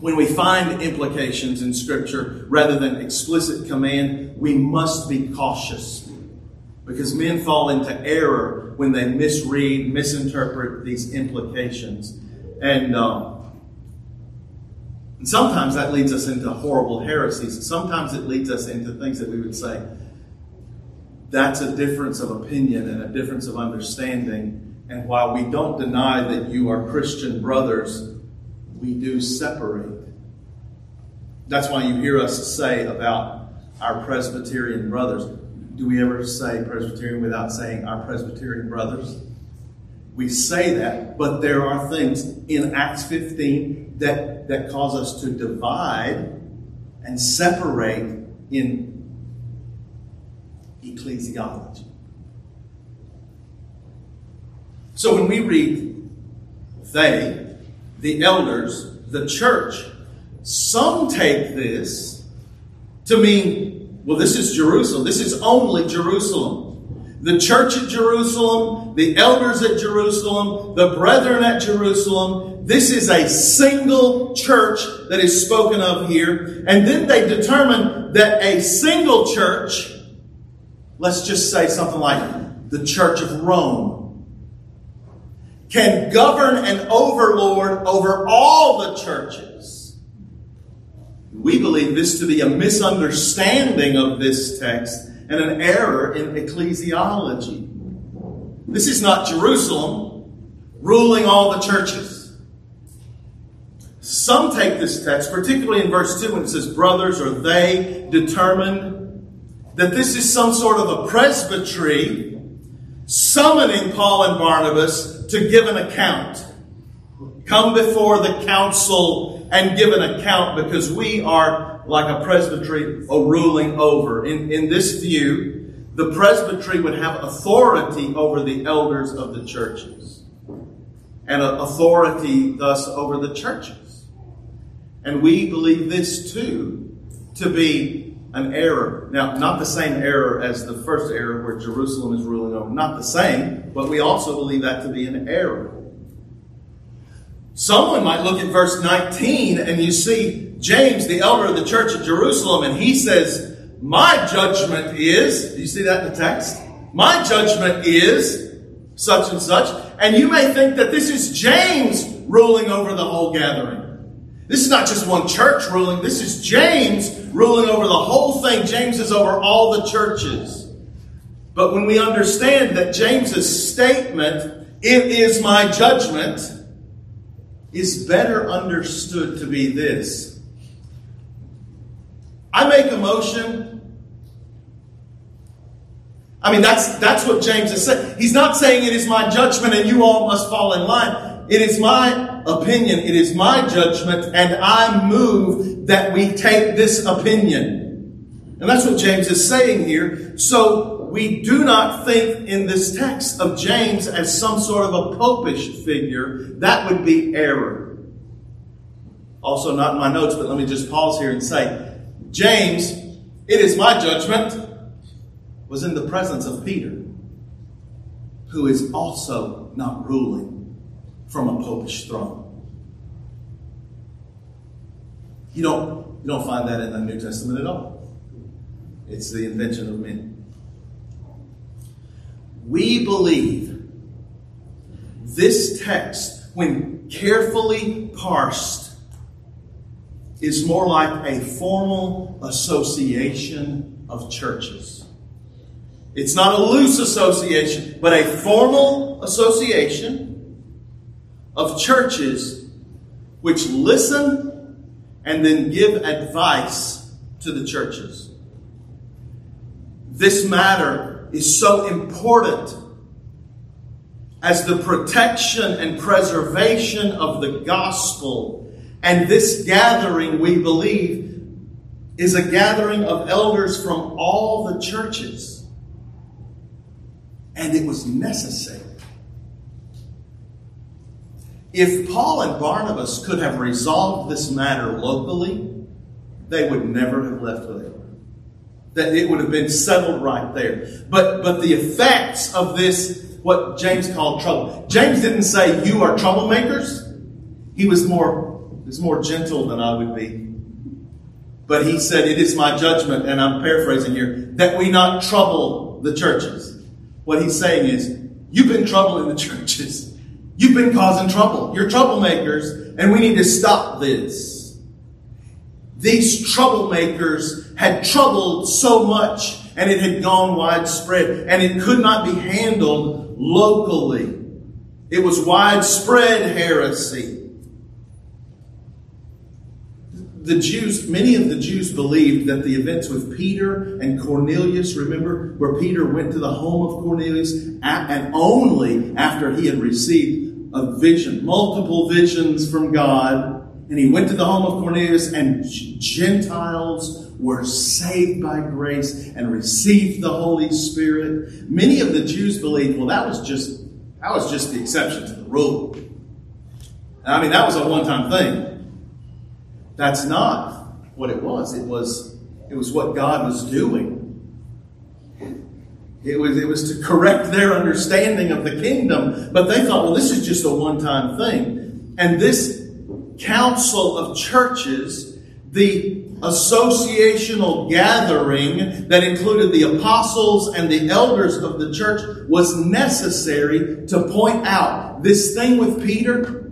When we find implications in Scripture rather than explicit command, we must be cautious because men fall into error when they misread, misinterpret these implications. And, um, and sometimes that leads us into horrible heresies. Sometimes it leads us into things that we would say, that's a difference of opinion and a difference of understanding. And while we don't deny that you are Christian brothers, we do separate. That's why you hear us say about our Presbyterian brothers. Do we ever say Presbyterian without saying our Presbyterian brothers? We say that, but there are things in Acts 15 that, that cause us to divide and separate in ecclesiology. So when we read they, the elders, the church. Some take this to mean, well, this is Jerusalem. This is only Jerusalem. the church at Jerusalem, the elders at Jerusalem, the brethren at Jerusalem. This is a single church that is spoken of here. And then they determine that a single church, let's just say something like the Church of Rome, can govern and overlord over all the churches. We believe this to be a misunderstanding of this text and an error in ecclesiology. This is not Jerusalem ruling all the churches. Some take this text, particularly in verse 2 when it says, Brothers, or they determined that this is some sort of a presbytery summoning Paul and Barnabas to give an account. Come before the council and give an account because we are like a presbytery a ruling over. In, in this view, the presbytery would have authority over the elders of the churches and authority thus over the churches. And we believe this too to be an error. Now, not the same error as the first error where Jerusalem is ruling over. Not the same, but we also believe that to be an error. Someone might look at verse 19 and you see James, the elder of the church at Jerusalem, and he says, My judgment is, do you see that in the text? My judgment is such and such. And you may think that this is James ruling over the whole gathering. This is not just one church ruling, this is James ruling over the whole thing. James is over all the churches. But when we understand that James's statement, it is my judgment, is better understood to be this I make a motion. I mean, that's, that's what James is saying. He's not saying it is my judgment and you all must fall in line. It is my opinion. It is my judgment and I move that we take this opinion. And that's what James is saying here. So we do not think in this text of James as some sort of a popish figure. That would be error. Also not in my notes, but let me just pause here and say, James, it is my judgment, was in the presence of Peter, who is also not ruling from a popish throne. You don't, you don't find that in the New Testament at all. It's the invention of men. We believe this text, when carefully parsed, is more like a formal association of churches. It's not a loose association, but a formal association of churches which listen and then give advice to the churches. This matter is so important as the protection and preservation of the gospel and this gathering, we believe, is a gathering of elders from all the churches. And it was necessary. If Paul and Barnabas could have resolved this matter locally, they would never have left there. That it would have been settled right there. But but the effects of this, what James called trouble. James didn't say you are troublemakers. He was more is more gentle than I would be. But he said, It is my judgment, and I'm paraphrasing here, that we not trouble the churches. What he's saying is, You've been troubling the <laughs> churches. You've been causing trouble. You're troublemakers, and we need to stop this. These troublemakers had troubled so much, and it had gone widespread, and it could not be handled locally. It was widespread heresy the Jews, many of the Jews believed that the events with Peter and Cornelius, remember, where Peter went to the home of Cornelius, and only after he had received a vision, multiple visions from God, and he went to the home of Cornelius, and Gentiles were saved by grace and received the Holy Spirit. Many of the Jews believed, well, that was just that was just the exception to the rule. I mean, that was a one-time thing. That's not what it was. It was, it was what God was doing. It was, it was to correct their understanding of the kingdom, but they thought, well, this is just a one time thing. And this council of churches, the associational gathering that included the apostles and the elders of the church, was necessary to point out this thing with Peter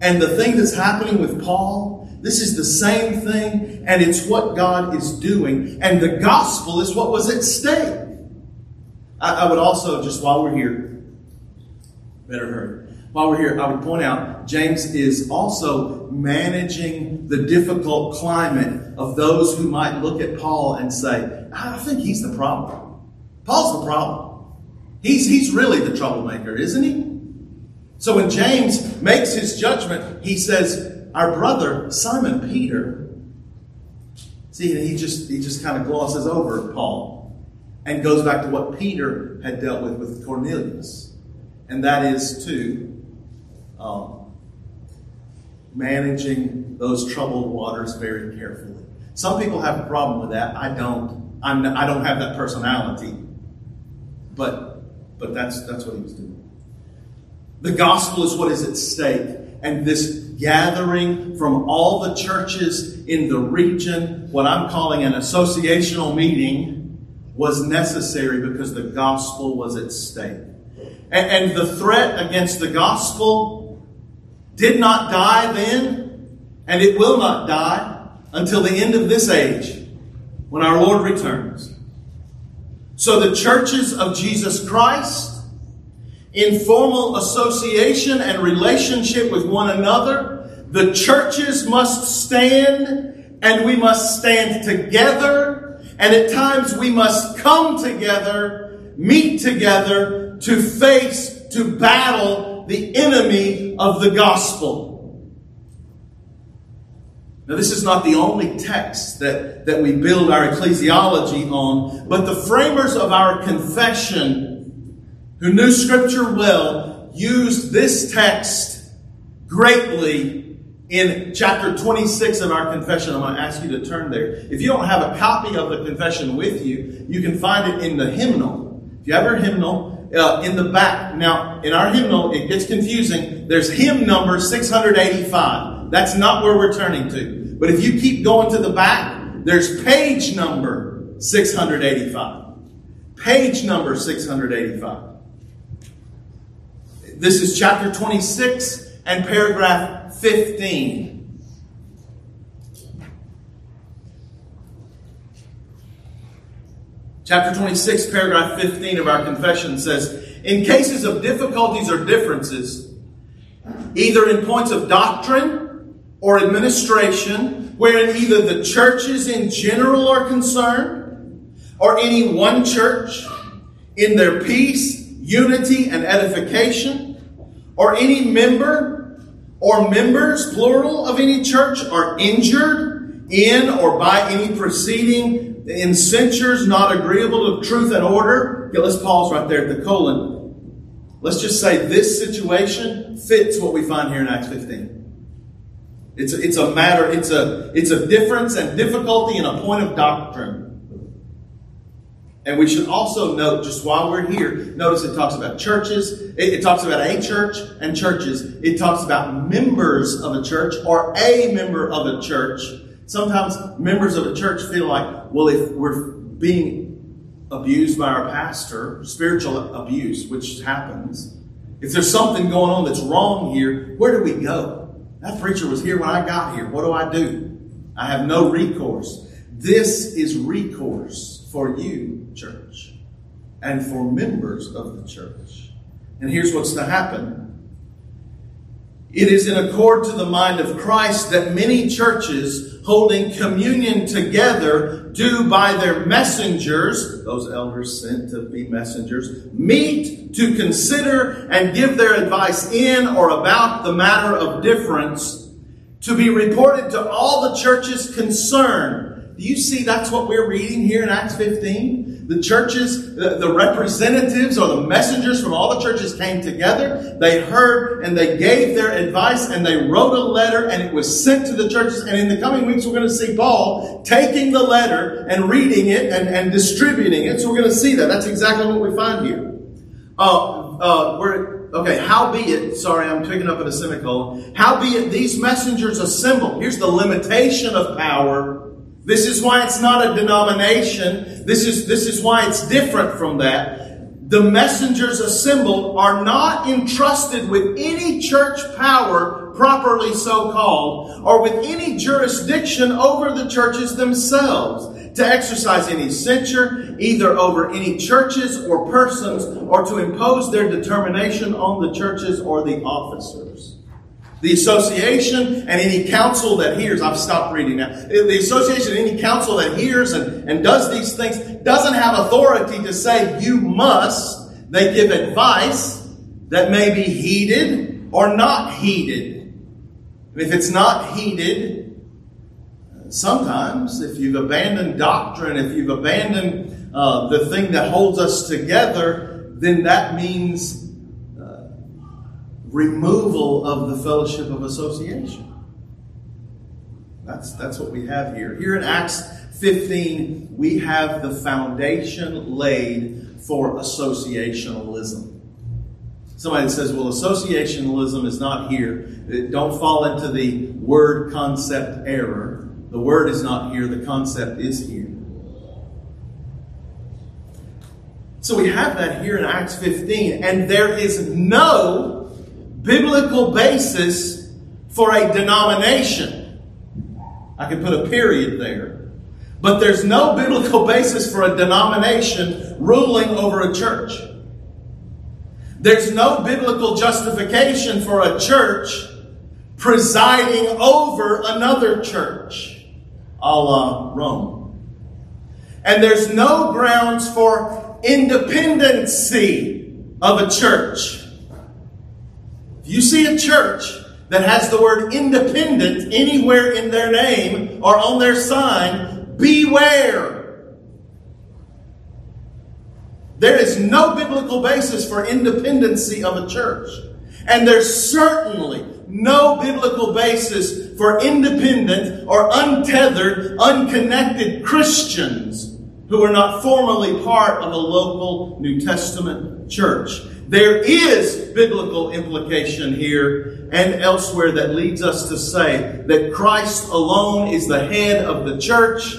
and the thing that's happening with Paul this is the same thing, and it's what God is doing. And the gospel is what was at stake. I, I would also, just while we're here, better hurry. While we're here, I would point out James is also managing the difficult climate of those who might look at Paul and say, ah, I think he's the problem. Paul's the problem. He's, he's really the troublemaker, isn't he? So when James makes his judgment, he says, our brother Simon Peter, see, he just he just kind of glosses over Paul and goes back to what Peter had dealt with with Cornelius, and that is to um, managing those troubled waters very carefully. Some people have a problem with that. I don't. I'm, I don't have that personality, but but that's that's what he was doing. The gospel is what is at stake, and this gathering from all the churches in the region, what I'm calling an associational meeting, was necessary because the gospel was at stake. And, and the threat against the gospel did not die then, and it will not die until the end of this age when our Lord returns. So the churches of Jesus Christ in formal association and relationship with one another. The churches must stand and we must stand together. And at times we must come together, meet together to face, to battle the enemy of the gospel. Now, this is not the only text that, that we build our ecclesiology on, but the framers of our confession who knew Scripture well, used this text greatly in chapter 26 of our confession. I'm going to ask you to turn there. If you don't have a copy of the confession with you, you can find it in the hymnal. If you have your hymnal, uh, in the back. Now, in our hymnal, it gets confusing. There's hymn number 685. That's not where we're turning to. But if you keep going to the back, there's page number 685. Page number 685. This is chapter 26 and paragraph 15. Chapter 26, paragraph 15 of our confession says In cases of difficulties or differences, either in points of doctrine or administration, wherein either the churches in general are concerned, or any one church in their peace unity and edification, or any member or members, plural, of any church are injured in or by any proceeding in censures not agreeable to truth and order. Okay, let's pause right there at the colon. Let's just say this situation fits what we find here in Acts 15. It's a, it's a matter, it's a, it's a difference and difficulty in a point of doctrine. And we should also note, just while we're here, notice it talks about churches, it, it, talks about a church and churches. It talks about members of a church or a member of a church. Sometimes members of a church feel like, well, if we're being abused by our pastor, spiritual abuse, which happens, if there's something going on that's wrong here, where do we go? That preacher was here when I got here. What do I do? I have no recourse. This is recourse for you church and for members of the church. And here's what's to happen. It is in accord to the mind of Christ that many churches holding communion together do by their messengers, those elders sent to be messengers, meet to consider and give their advice in or about the matter of difference to be reported to all the churches concerned Do you see that's what we're reading here in Acts 15? The churches, the, the, representatives or the messengers from all the churches came together. They heard and they gave their advice and they wrote a letter and it was sent to the churches. And in the coming weeks, we're going to see Paul taking the letter and reading it and, and distributing it. So we're going to see that. That's exactly what we find here. Uh, uh, we're, okay, how be it, sorry, I'm picking up at a semicolon. How be it these messengers assemble. Here's the limitation of power this is why it's not a denomination. This is, this is why it's different from that. The messengers assembled are not entrusted with any church power, properly so called, or with any jurisdiction over the churches themselves to exercise any censure, either over any churches or persons, or to impose their determination on the churches or the officers. The association and any council that hears, I've stopped reading now. The association and any council that hears and, and does these things doesn't have authority to say you must. They give advice that may be heeded or not heeded. If it's not heeded, sometimes if you've abandoned doctrine, if you've abandoned uh, the thing that holds us together, then that means removal of the fellowship of association. That's, that's what we have here. Here in Acts 15, we have the foundation laid for associationalism. Somebody says, well, associationalism is not here. Uh, don't fall into the word concept error. The word is not here, the concept is here. So we have that here in Acts 15, and there is no biblical basis for a denomination. I can put a period there. But there's no biblical basis for a denomination ruling over a church. There's no biblical justification for a church presiding over another church, a la Rome. And there's no grounds for independency of a church. If you see a church that has the word independent anywhere in their name or on their sign, beware. There is no biblical basis for independency of a church. And there's certainly no biblical basis for independent or untethered, unconnected Christians who are not formally part of a local New Testament church. There is biblical implication here and elsewhere that leads us to say that Christ alone is the head of the church,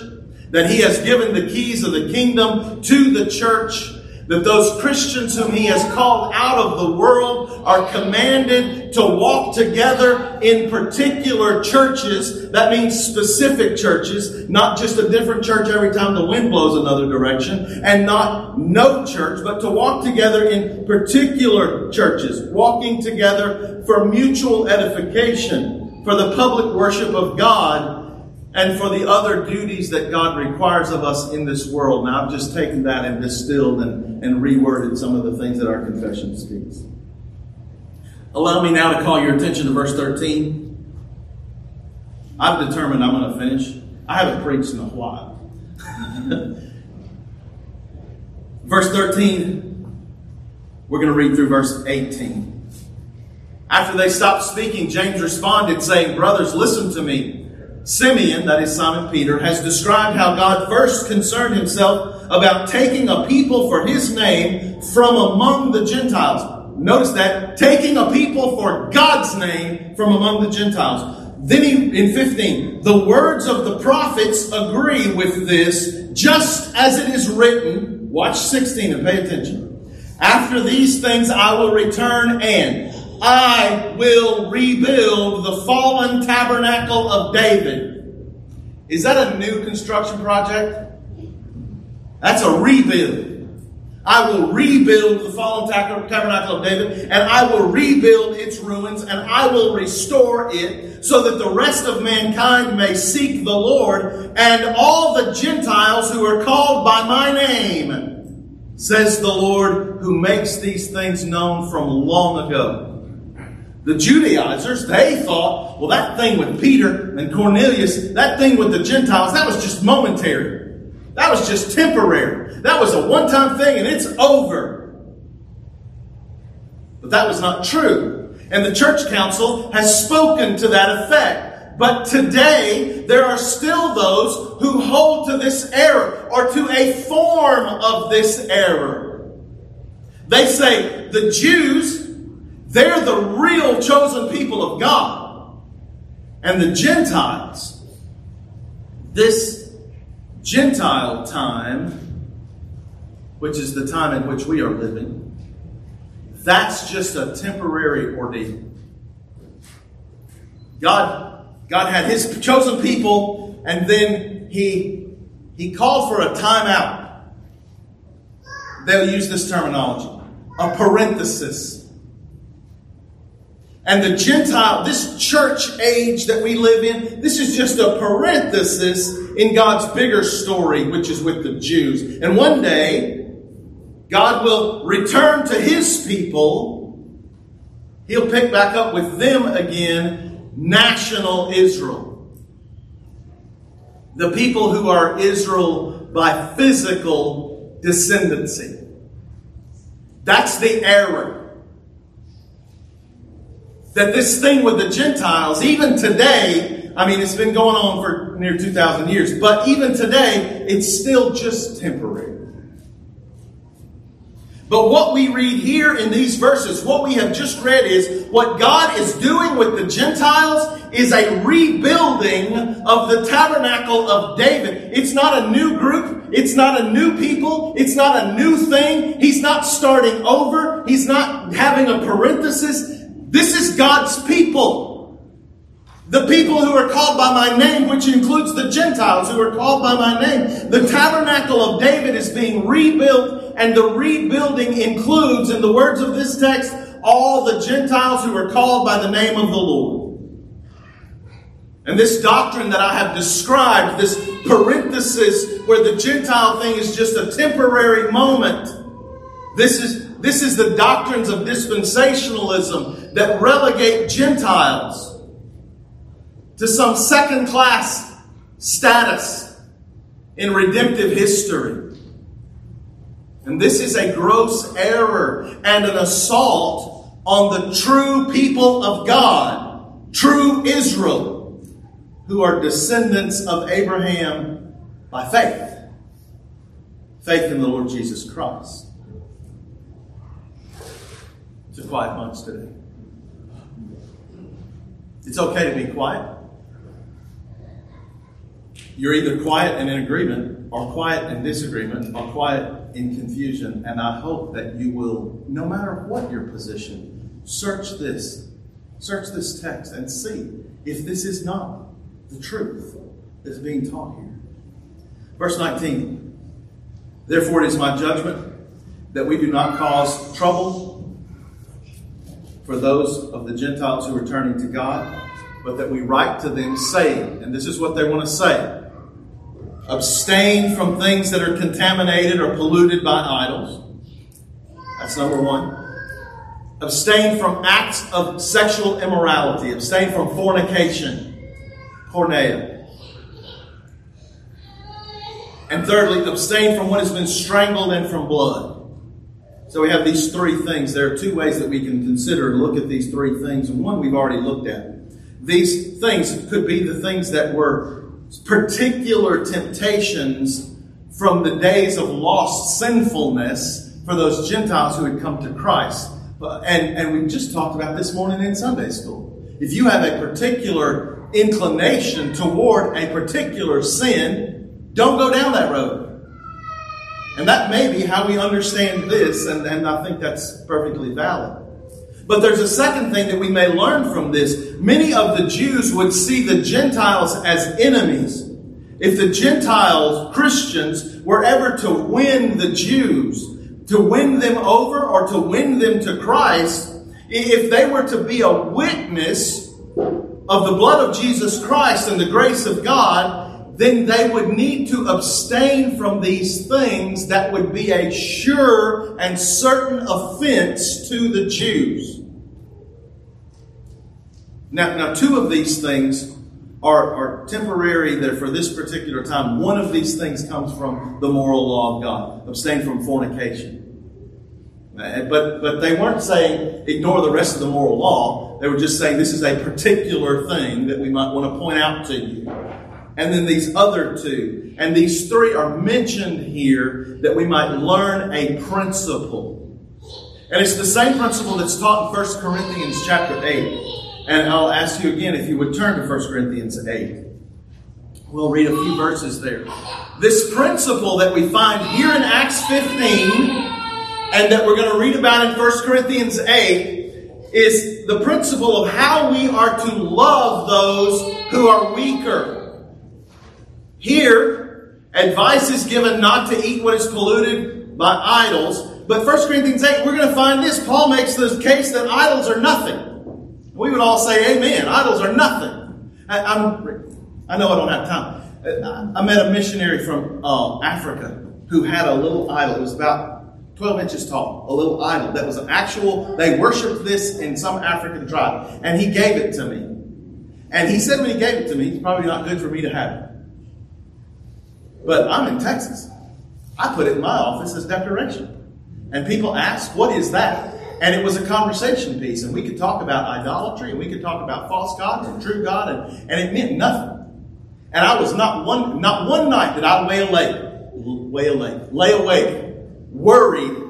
that he has given the keys of the kingdom to the church, that those Christians whom he has called out of the world are commanded to walk together in particular churches. That means specific churches, not just a different church every time the wind blows another direction, and not no church, but to walk together in particular churches, walking together for mutual edification, for the public worship of God and for the other duties that God requires of us in this world. Now, I've just taken that and distilled and, and reworded some of the things that our confession speaks. Allow me now to call your attention to verse 13. I've determined I'm going to finish. I haven't preached in a while. <laughs> verse 13, we're going to read through verse 18. After they stopped speaking, James responded, saying, Brothers, listen to me. Simeon, that is Simon Peter, has described how God first concerned himself about taking a people for his name from among the Gentiles. Notice that, taking a people for God's name from among the Gentiles. Then he, in 15, the words of the prophets agree with this, just as it is written. Watch 16 and pay attention. After these things I will return and I will rebuild the fallen tabernacle of David. Is that a new construction project? That's a rebuild. I will rebuild the fallen tabernacle of David, and I will rebuild its ruins, and I will restore it, so that the rest of mankind may seek the Lord, and all the Gentiles who are called by my name, says the Lord, who makes these things known from long ago. The Judaizers, they thought, well, that thing with Peter and Cornelius, that thing with the Gentiles, that was just momentary. That was just temporary. That was a one time thing and it's over. But that was not true. And the church council has spoken to that effect. But today, there are still those who hold to this error or to a form of this error. They say the Jews they're the real chosen people of God. And the Gentiles, this Gentile time, which is the time in which we are living, that's just a temporary ordeal. God, God had his chosen people, and then he, he called for a timeout. They'll use this terminology a parenthesis and the Gentile, this church age that we live in, this is just a parenthesis in God's bigger story, which is with the Jews. And one day, God will return to his people. He'll pick back up with them again, national Israel. The people who are Israel by physical descendancy. That's the error that this thing with the Gentiles, even today, I mean, it's been going on for near 2,000 years, but even today, it's still just temporary. But what we read here in these verses, what we have just read is what God is doing with the Gentiles is a rebuilding of the tabernacle of David. It's not a new group. It's not a new people. It's not a new thing. He's not starting over. He's not having a parenthesis. This is God's people. The people who are called by my name, which includes the Gentiles who are called by my name. The tabernacle of David is being rebuilt, and the rebuilding includes, in the words of this text, all the Gentiles who are called by the name of the Lord. And this doctrine that I have described, this parenthesis where the Gentile thing is just a temporary moment, this is this is the doctrines of dispensationalism that relegate Gentiles to some second class status in redemptive history. And this is a gross error and an assault on the true people of God, true Israel, who are descendants of Abraham by faith. Faith in the Lord Jesus Christ. It's a quiet month today. It's okay to be quiet. You're either quiet and in agreement, or quiet in disagreement, or quiet in confusion. And I hope that you will, no matter what your position, search this, search this text and see if this is not the truth that is being taught here. Verse 19 Therefore, it is my judgment that we do not cause trouble for those of the Gentiles who are turning to God, but that we write to them saying, and this is what they want to say abstain from things that are contaminated or polluted by idols. That's number one. Abstain from acts of sexual immorality. Abstain from fornication. Porneia. And thirdly, abstain from what has been strangled and from blood. So we have these three things. There are two ways that we can consider and look at these three things. And one we've already looked at. These things could be the things that were particular temptations from the days of lost sinfulness for those Gentiles who had come to Christ. And, and we just talked about this morning in Sunday school. If you have a particular inclination toward a particular sin, don't go down that road. And that may be how we understand this, and, and I think that's perfectly valid. But there's a second thing that we may learn from this. Many of the Jews would see the Gentiles as enemies. If the Gentiles, Christians, were ever to win the Jews, to win them over or to win them to Christ, if they were to be a witness of the blood of Jesus Christ and the grace of God, then they would need to abstain from these things that would be a sure and certain offense to the Jews. Now, now two of these things are, are temporary, they're for this particular time. One of these things comes from the moral law of God abstain from fornication. Uh, But, but they weren't saying ignore the rest of the moral law. They were just saying this is a particular thing that we might want to point out to you. And then these other two. And these three are mentioned here that we might learn a principle. And it's the same principle that's taught in 1 Corinthians chapter 8. And I'll ask you again if you would turn to 1 Corinthians 8. We'll read a few verses there. This principle that we find here in Acts 15 and that we're going to read about in 1 Corinthians 8 is the principle of how we are to love those who are weaker. Here, advice is given not to eat what is polluted by idols. But 1 Corinthians 8, we're going to find this. Paul makes the case that idols are nothing. We would all say, Amen. Idols are nothing. I, I'm, I know I don't have time. I, I met a missionary from uh, Africa who had a little idol. It was about 12 inches tall. A little idol that was an actual, they worshiped this in some African tribe. And he gave it to me. And he said when he gave it to me, it's probably not good for me to have it. But I'm in Texas. I put it in my office as decoration. And people ask, what is that? And it was a conversation piece. And we could talk about idolatry and we could talk about false gods and true God. And, and it meant nothing. And I was not one, not one night that I lay awake, lay awake, lay awake, worried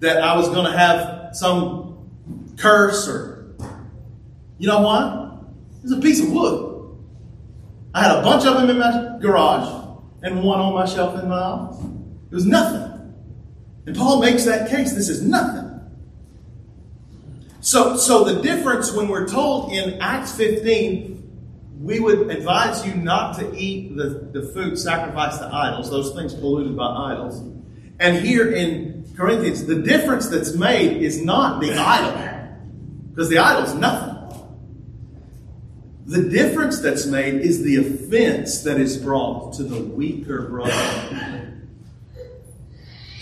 that I was going to have some curse or, you know what? It was a piece of wood. I had a bunch of them in my garage and one on my shelf in my office. It was nothing. And Paul makes that case. This is nothing. So, so the difference when we're told in Acts 15, we would advise you not to eat the, the food sacrificed to idols, those things polluted by idols. And here in Corinthians, the difference that's made is not the idol, because the idol's nothing. The difference that's made is the offense that is brought to the weaker brother.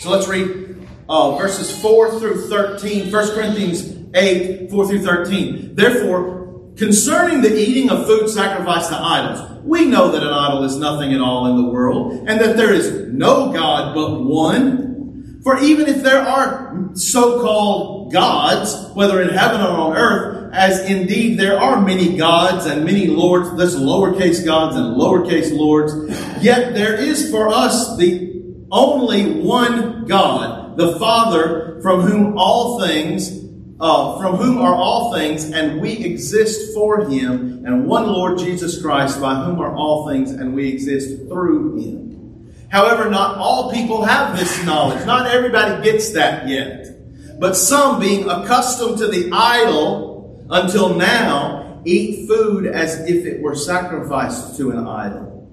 So let's read uh, verses 4 through 13, 1 Corinthians 8, 4 through 13. Therefore, concerning the eating of food sacrificed to idols, we know that an idol is nothing at all in the world, and that there is no God but one. For even if there are so-called gods, whether in heaven or on earth, as indeed there are many gods and many lords, there's lowercase gods and lowercase lords, yet there is for us the only one God, the Father, from whom all things, uh, from whom are all things, and we exist for Him, and one Lord Jesus Christ, by whom are all things, and we exist through Him. However, not all people have this knowledge. Not everybody gets that yet. But some, being accustomed to the idol until now, eat food as if it were sacrificed to an idol.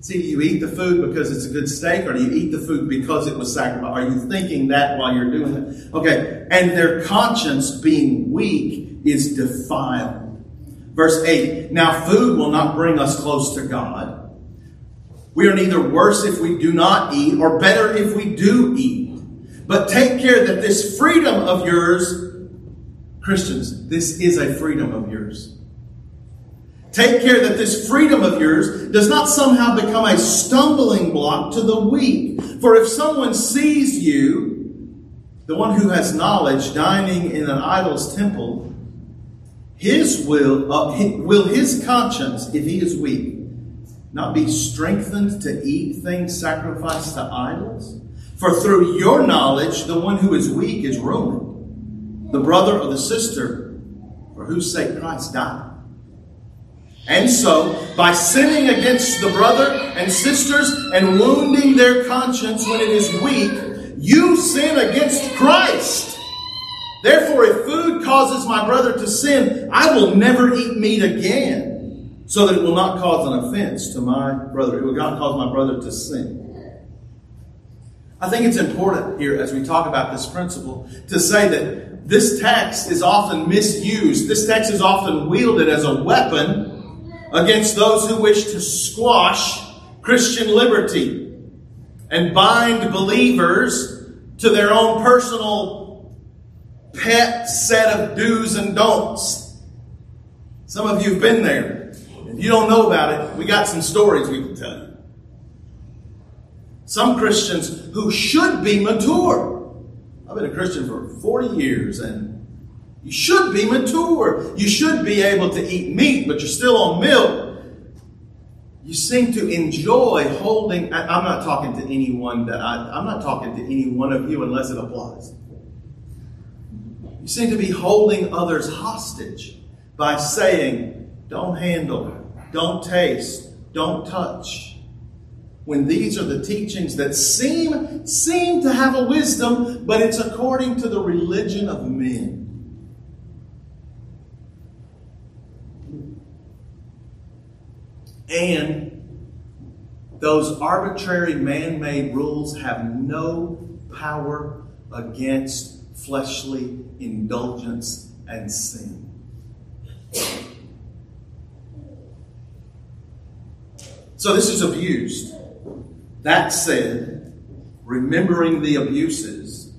See, do you eat the food because it's a good steak, or do you eat the food because it was sacrificed? Are you thinking that while you're doing it? Okay, and their conscience, being weak, is defiled. Verse 8 Now, food will not bring us close to God. We are neither worse if we do not eat, or better if we do eat. But take care that this freedom of yours, Christians, this is a freedom of yours. Take care that this freedom of yours does not somehow become a stumbling block to the weak. For if someone sees you, the one who has knowledge, dining in an idol's temple, his will, uh, will his conscience, if he is weak, not be strengthened to eat things sacrificed to idols? For through your knowledge, the one who is weak is ruined, the brother or the sister for whose sake Christ died. And so, by sinning against the brother and sisters and wounding their conscience when it is weak, you sin against Christ. Therefore, if food causes my brother to sin, I will never eat meat again, so that it will not cause an offense to my brother. It will not cause my brother to sin. I think it's important here as we talk about this principle to say that this text is often misused. This text is often wielded as a weapon against those who wish to squash Christian liberty and bind believers to their own personal pet set of do's and don'ts. Some of you have been there. If you don't know about it, we got some stories we can tell you. Some Christians who should be mature. I've been a Christian for 40 years and you should be mature. You should be able to eat meat, but you're still on milk. You seem to enjoy holding. I'm not talking to anyone that I, I'm not talking to any one of you unless it applies. You seem to be holding others hostage by saying, don't handle, don't taste, don't touch. When these are the teachings that seem, seem to have a wisdom, but it's according to the religion of men. And those arbitrary man made rules have no power against fleshly indulgence and sin. So this is abused. That said, remembering the abuses,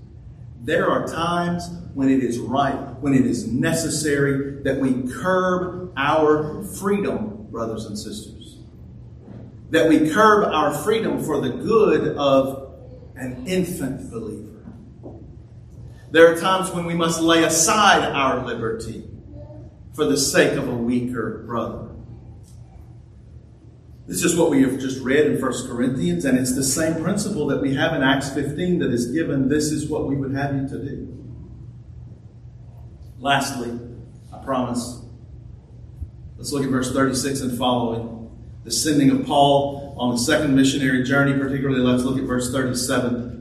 there are times when it is right, when it is necessary that we curb our freedom, brothers and sisters. That we curb our freedom for the good of an infant believer. There are times when we must lay aside our liberty for the sake of a weaker brother. This is what we have just read in 1 Corinthians, and it's the same principle that we have in Acts 15 that is given. This is what we would have you to do. Lastly, I promise, let's look at verse 36 and following. The sending of Paul on the second missionary journey, particularly, let's look at verse 37.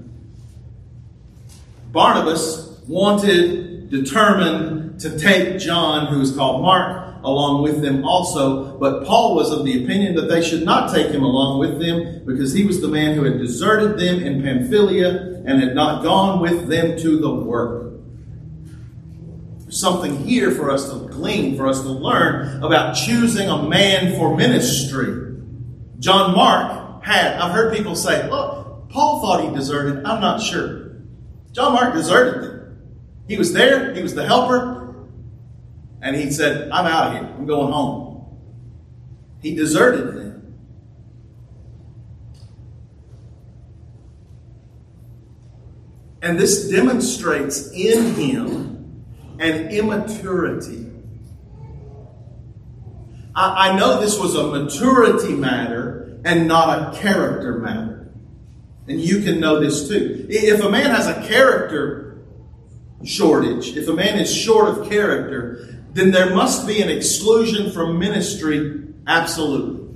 Barnabas wanted, determined to take John, who is called Mark, along with them also. But Paul was of the opinion that they should not take him along with them because he was the man who had deserted them in Pamphylia and had not gone with them to the work. Something here for us to glean, for us to learn about choosing a man for ministry. John Mark had, I've heard people say, look, Paul thought he deserted. I'm not sure. John Mark deserted them. He was there, he was the helper, and he said, I'm out of here. I'm going home. He deserted them. And this demonstrates in him an immaturity. I, I know this was a maturity matter and not a character matter. And you can know this too. If a man has a character shortage, if a man is short of character, then there must be an exclusion from ministry, absolutely.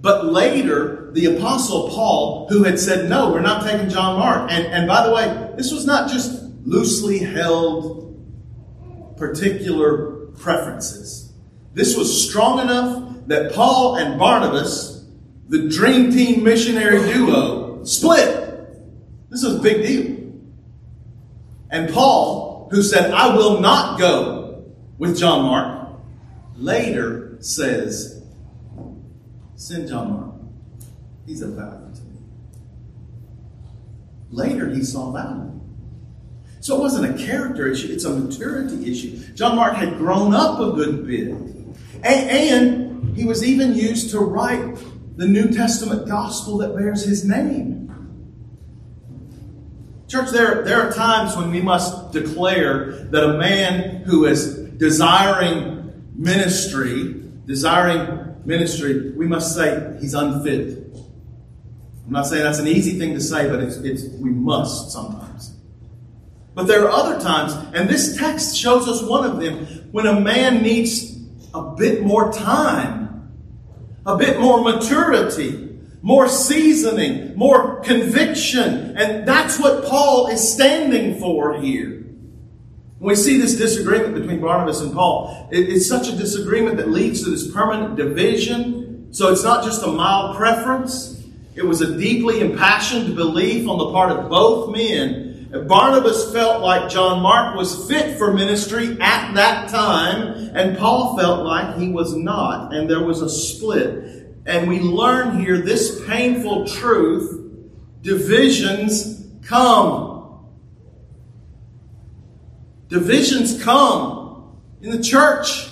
But later, the Apostle Paul, who had said, No, we're not taking John Mark. And, and by the way, this was not just loosely held particular preferences. This was strong enough that Paul and Barnabas, the dream team missionary duo, split. This was a big deal. And Paul who said, I will not go with John Mark, later says, Send John Mark. He's a value to me. Later, he saw value. So it wasn't a character issue, it's a maturity issue. John Mark had grown up a good bit. And, and he was even used to write the New Testament gospel that bears his name. Church, there, there are times when we must declare that a man who is desiring ministry, desiring ministry, we must say he's unfit. I'm not saying that's an easy thing to say, but it's, it's we must sometimes. But there are other times, and this text shows us one of them, when a man needs a bit more time, a bit more maturity, more seasoning, more conviction. And that's what Paul is standing for here. We see this disagreement between Barnabas and Paul, it's such a disagreement that leads to this permanent division. So it's not just a mild preference, it was a deeply impassioned belief on the part of both men. Barnabas felt like John Mark was fit for ministry at that time, and Paul felt like he was not, and there was a split. And we learn here this painful truth divisions come. Divisions come. in the church.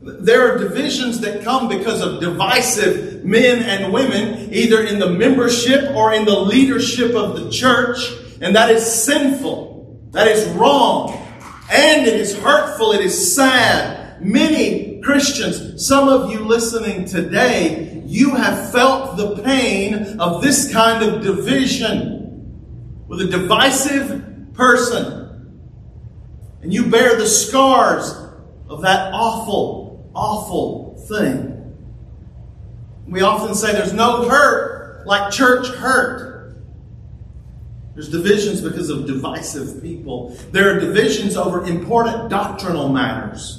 There are divisions that come because of divisive men and women, either in the membership or in the leadership of the church, and that is sinful. That is wrong. And it is hurtful. It is sad. Many Christians, some of you listening today, you have felt the pain of this kind of division with a divisive person. And you bear the scars of that awful, awful thing. We often say there's no hurt like church hurt. There's divisions because of divisive people. There are divisions over important doctrinal matters.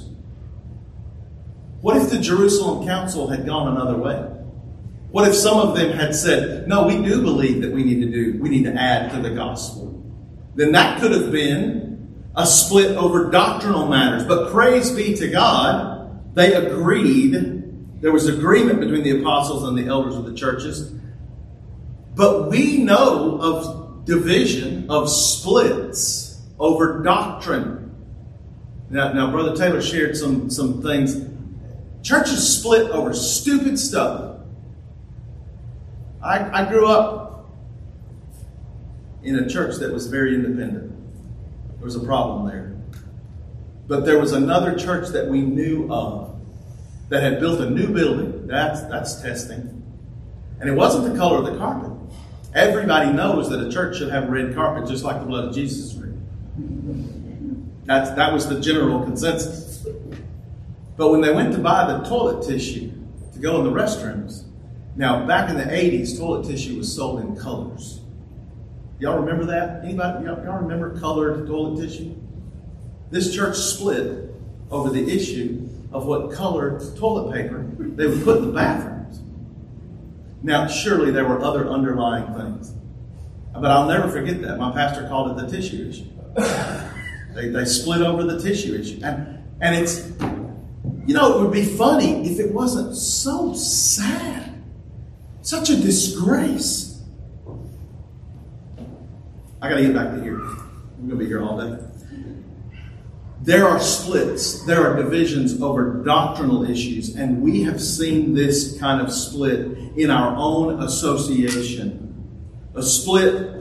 What if the Jerusalem Council had gone another way? What if some of them had said, no, we do believe that we need to do, we need to add to the gospel? Then that could have been a split over doctrinal matters. But praise be to God, they agreed. There was agreement between the apostles and the elders of the churches. But we know of division, of splits over doctrine. Now, now Brother Taylor shared some, some things. Churches split over stupid stuff. I, I grew up in a church that was very independent. There was a problem there. But there was another church that we knew of that had built a new building. That's, that's testing. And it wasn't the color of the carpet. Everybody knows that a church should have red carpet just like the blood of Jesus. That's, that was the general consensus. But when they went to buy the toilet tissue to go in the restrooms, now back in the 80s, toilet tissue was sold in colors. Y'all remember that? Anybody? Y'all, y'all remember colored toilet tissue? This church split over the issue of what colored toilet paper they would put in the bathrooms. Now, surely there were other underlying things. But I'll never forget that. My pastor called it the tissue issue. they, they split over the tissue issue. And, and it's, you know, it would be funny if it wasn't so sad. Such a disgrace. I got to get back to here. I'm going to be here all day. There are splits, there are divisions over doctrinal issues, and we have seen this kind of split in our own association. A split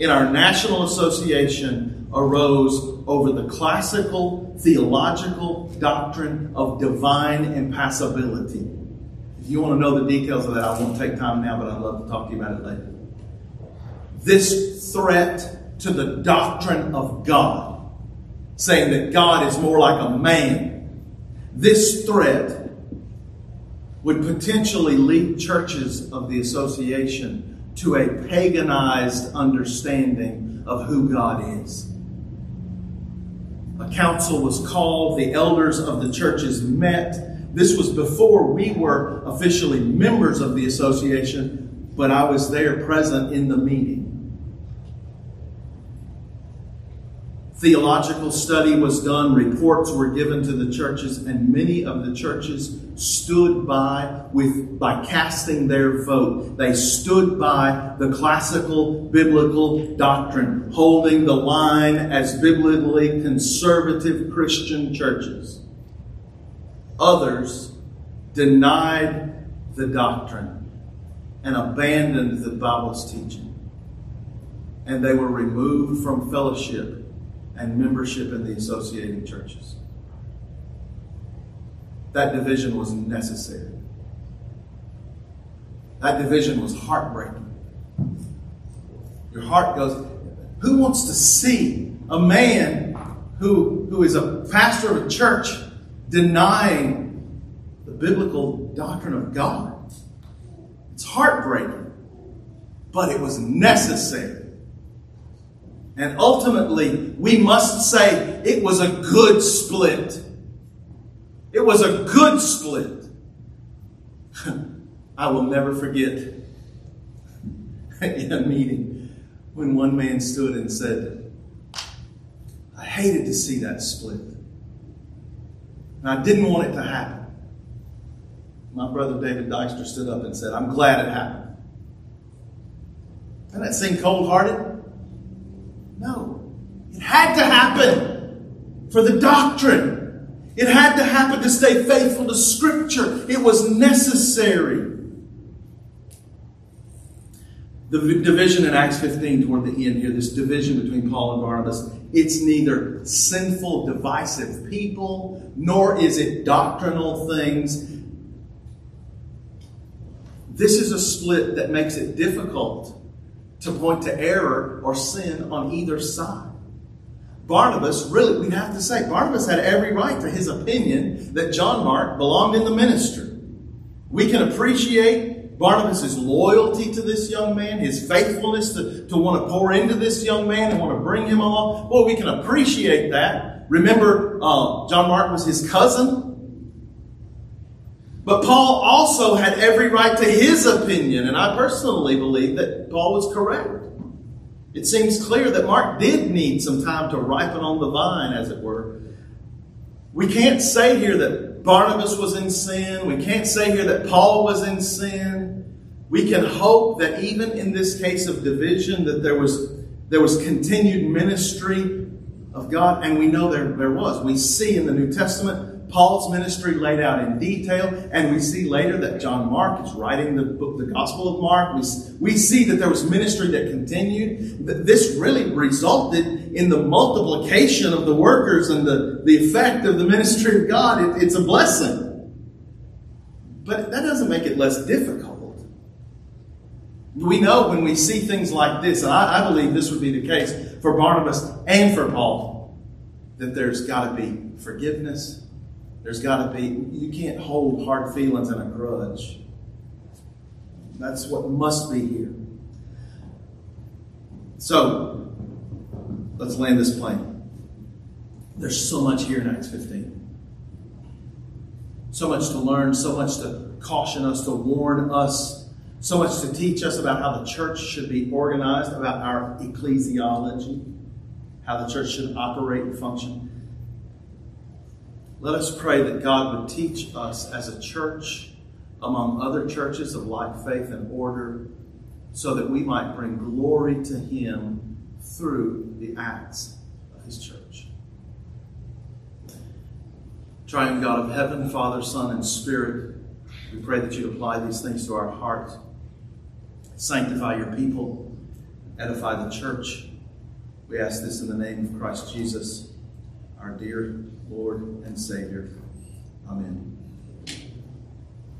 in our national association arose over the classical theological doctrine of divine impassibility. If you want to know the details of that, I won't take time now, but I'd love to talk to you about it later. This threat to the doctrine of God saying that God is more like a man. This threat would potentially lead churches of the association to a paganized understanding of who God is. A council was called, the elders of the churches met. This was before we were officially members of the association, but I was there present in the meeting. Theological study was done, reports were given to the churches, and many of the churches stood by with by casting their vote. They stood by the classical biblical doctrine, holding the line as biblically conservative Christian churches. Others denied the doctrine and abandoned the Bible's teaching. And they were removed from fellowship and membership in the associating churches. That division was necessary. That division was heartbreaking. Your heart goes, who wants to see a man who, who is a pastor of a church denying the biblical doctrine of God? It's heartbreaking, but it was necessary. And ultimately, we must say it was a good split. It was a good split. <laughs> I will never forget <laughs> in a meeting when one man stood and said, I hated to see that split. And I didn't want it to happen. My brother David Dykstra stood up and said, I'm glad it happened. Doesn't that seem cold hearted? Had to happen. for the doctrine. It had to happen to stay faithful to Scripture. It was necessary. The division in Acts 15 toward the end here, this division between Paul and Barnabas, it's neither sinful, divisive people, nor is it doctrinal things. This is a split that makes it difficult to point to error or sin on either side. Barnabas, really, we'd have to say, Barnabas had every right to his opinion that John Mark belonged in the ministry. We can appreciate Barnabas' loyalty to this young man, his faithfulness to, to want to pour into this young man and want to bring him along. Well, we can appreciate that. Remember, uh, John Mark was his cousin. But Paul also had every right to his opinion, and I personally believe that Paul was correct. It seems clear that Mark did need some time to ripen on the vine, as it were. We can't say here that Barnabas was in sin. We can't say here that Paul was in sin. We can hope that even in this case of division, that there was there was continued ministry of God, and we know there, there was. We see in the New Testament Paul's ministry laid out in detail, and we see later that John Mark is writing the book, the Gospel of Mark. We, we see that there was ministry that continued. This really resulted in the multiplication of the workers and the, the effect of the ministry of God. It, it's a blessing. But that doesn't make it less difficult. We know when we see things like this, and I, I believe this would be the case for Barnabas and for Paul, that there's got to be forgiveness there's got to be, you can't hold hard feelings and a grudge. That's what must be here. So, let's land this plane. There's so much here in Acts 15. So much to learn, so much to caution us, to warn us, so much to teach us about how the church should be organized, about our ecclesiology, how the church should operate and function. Let us pray that God would teach us as a church among other churches of like faith and order so that we might bring glory to Him through the acts of His church. Triune God of heaven, Father, Son, and Spirit, we pray that you apply these things to our heart. Sanctify your people, edify the church. We ask this in the name of Christ Jesus, our dear Lord and Savior. Amen.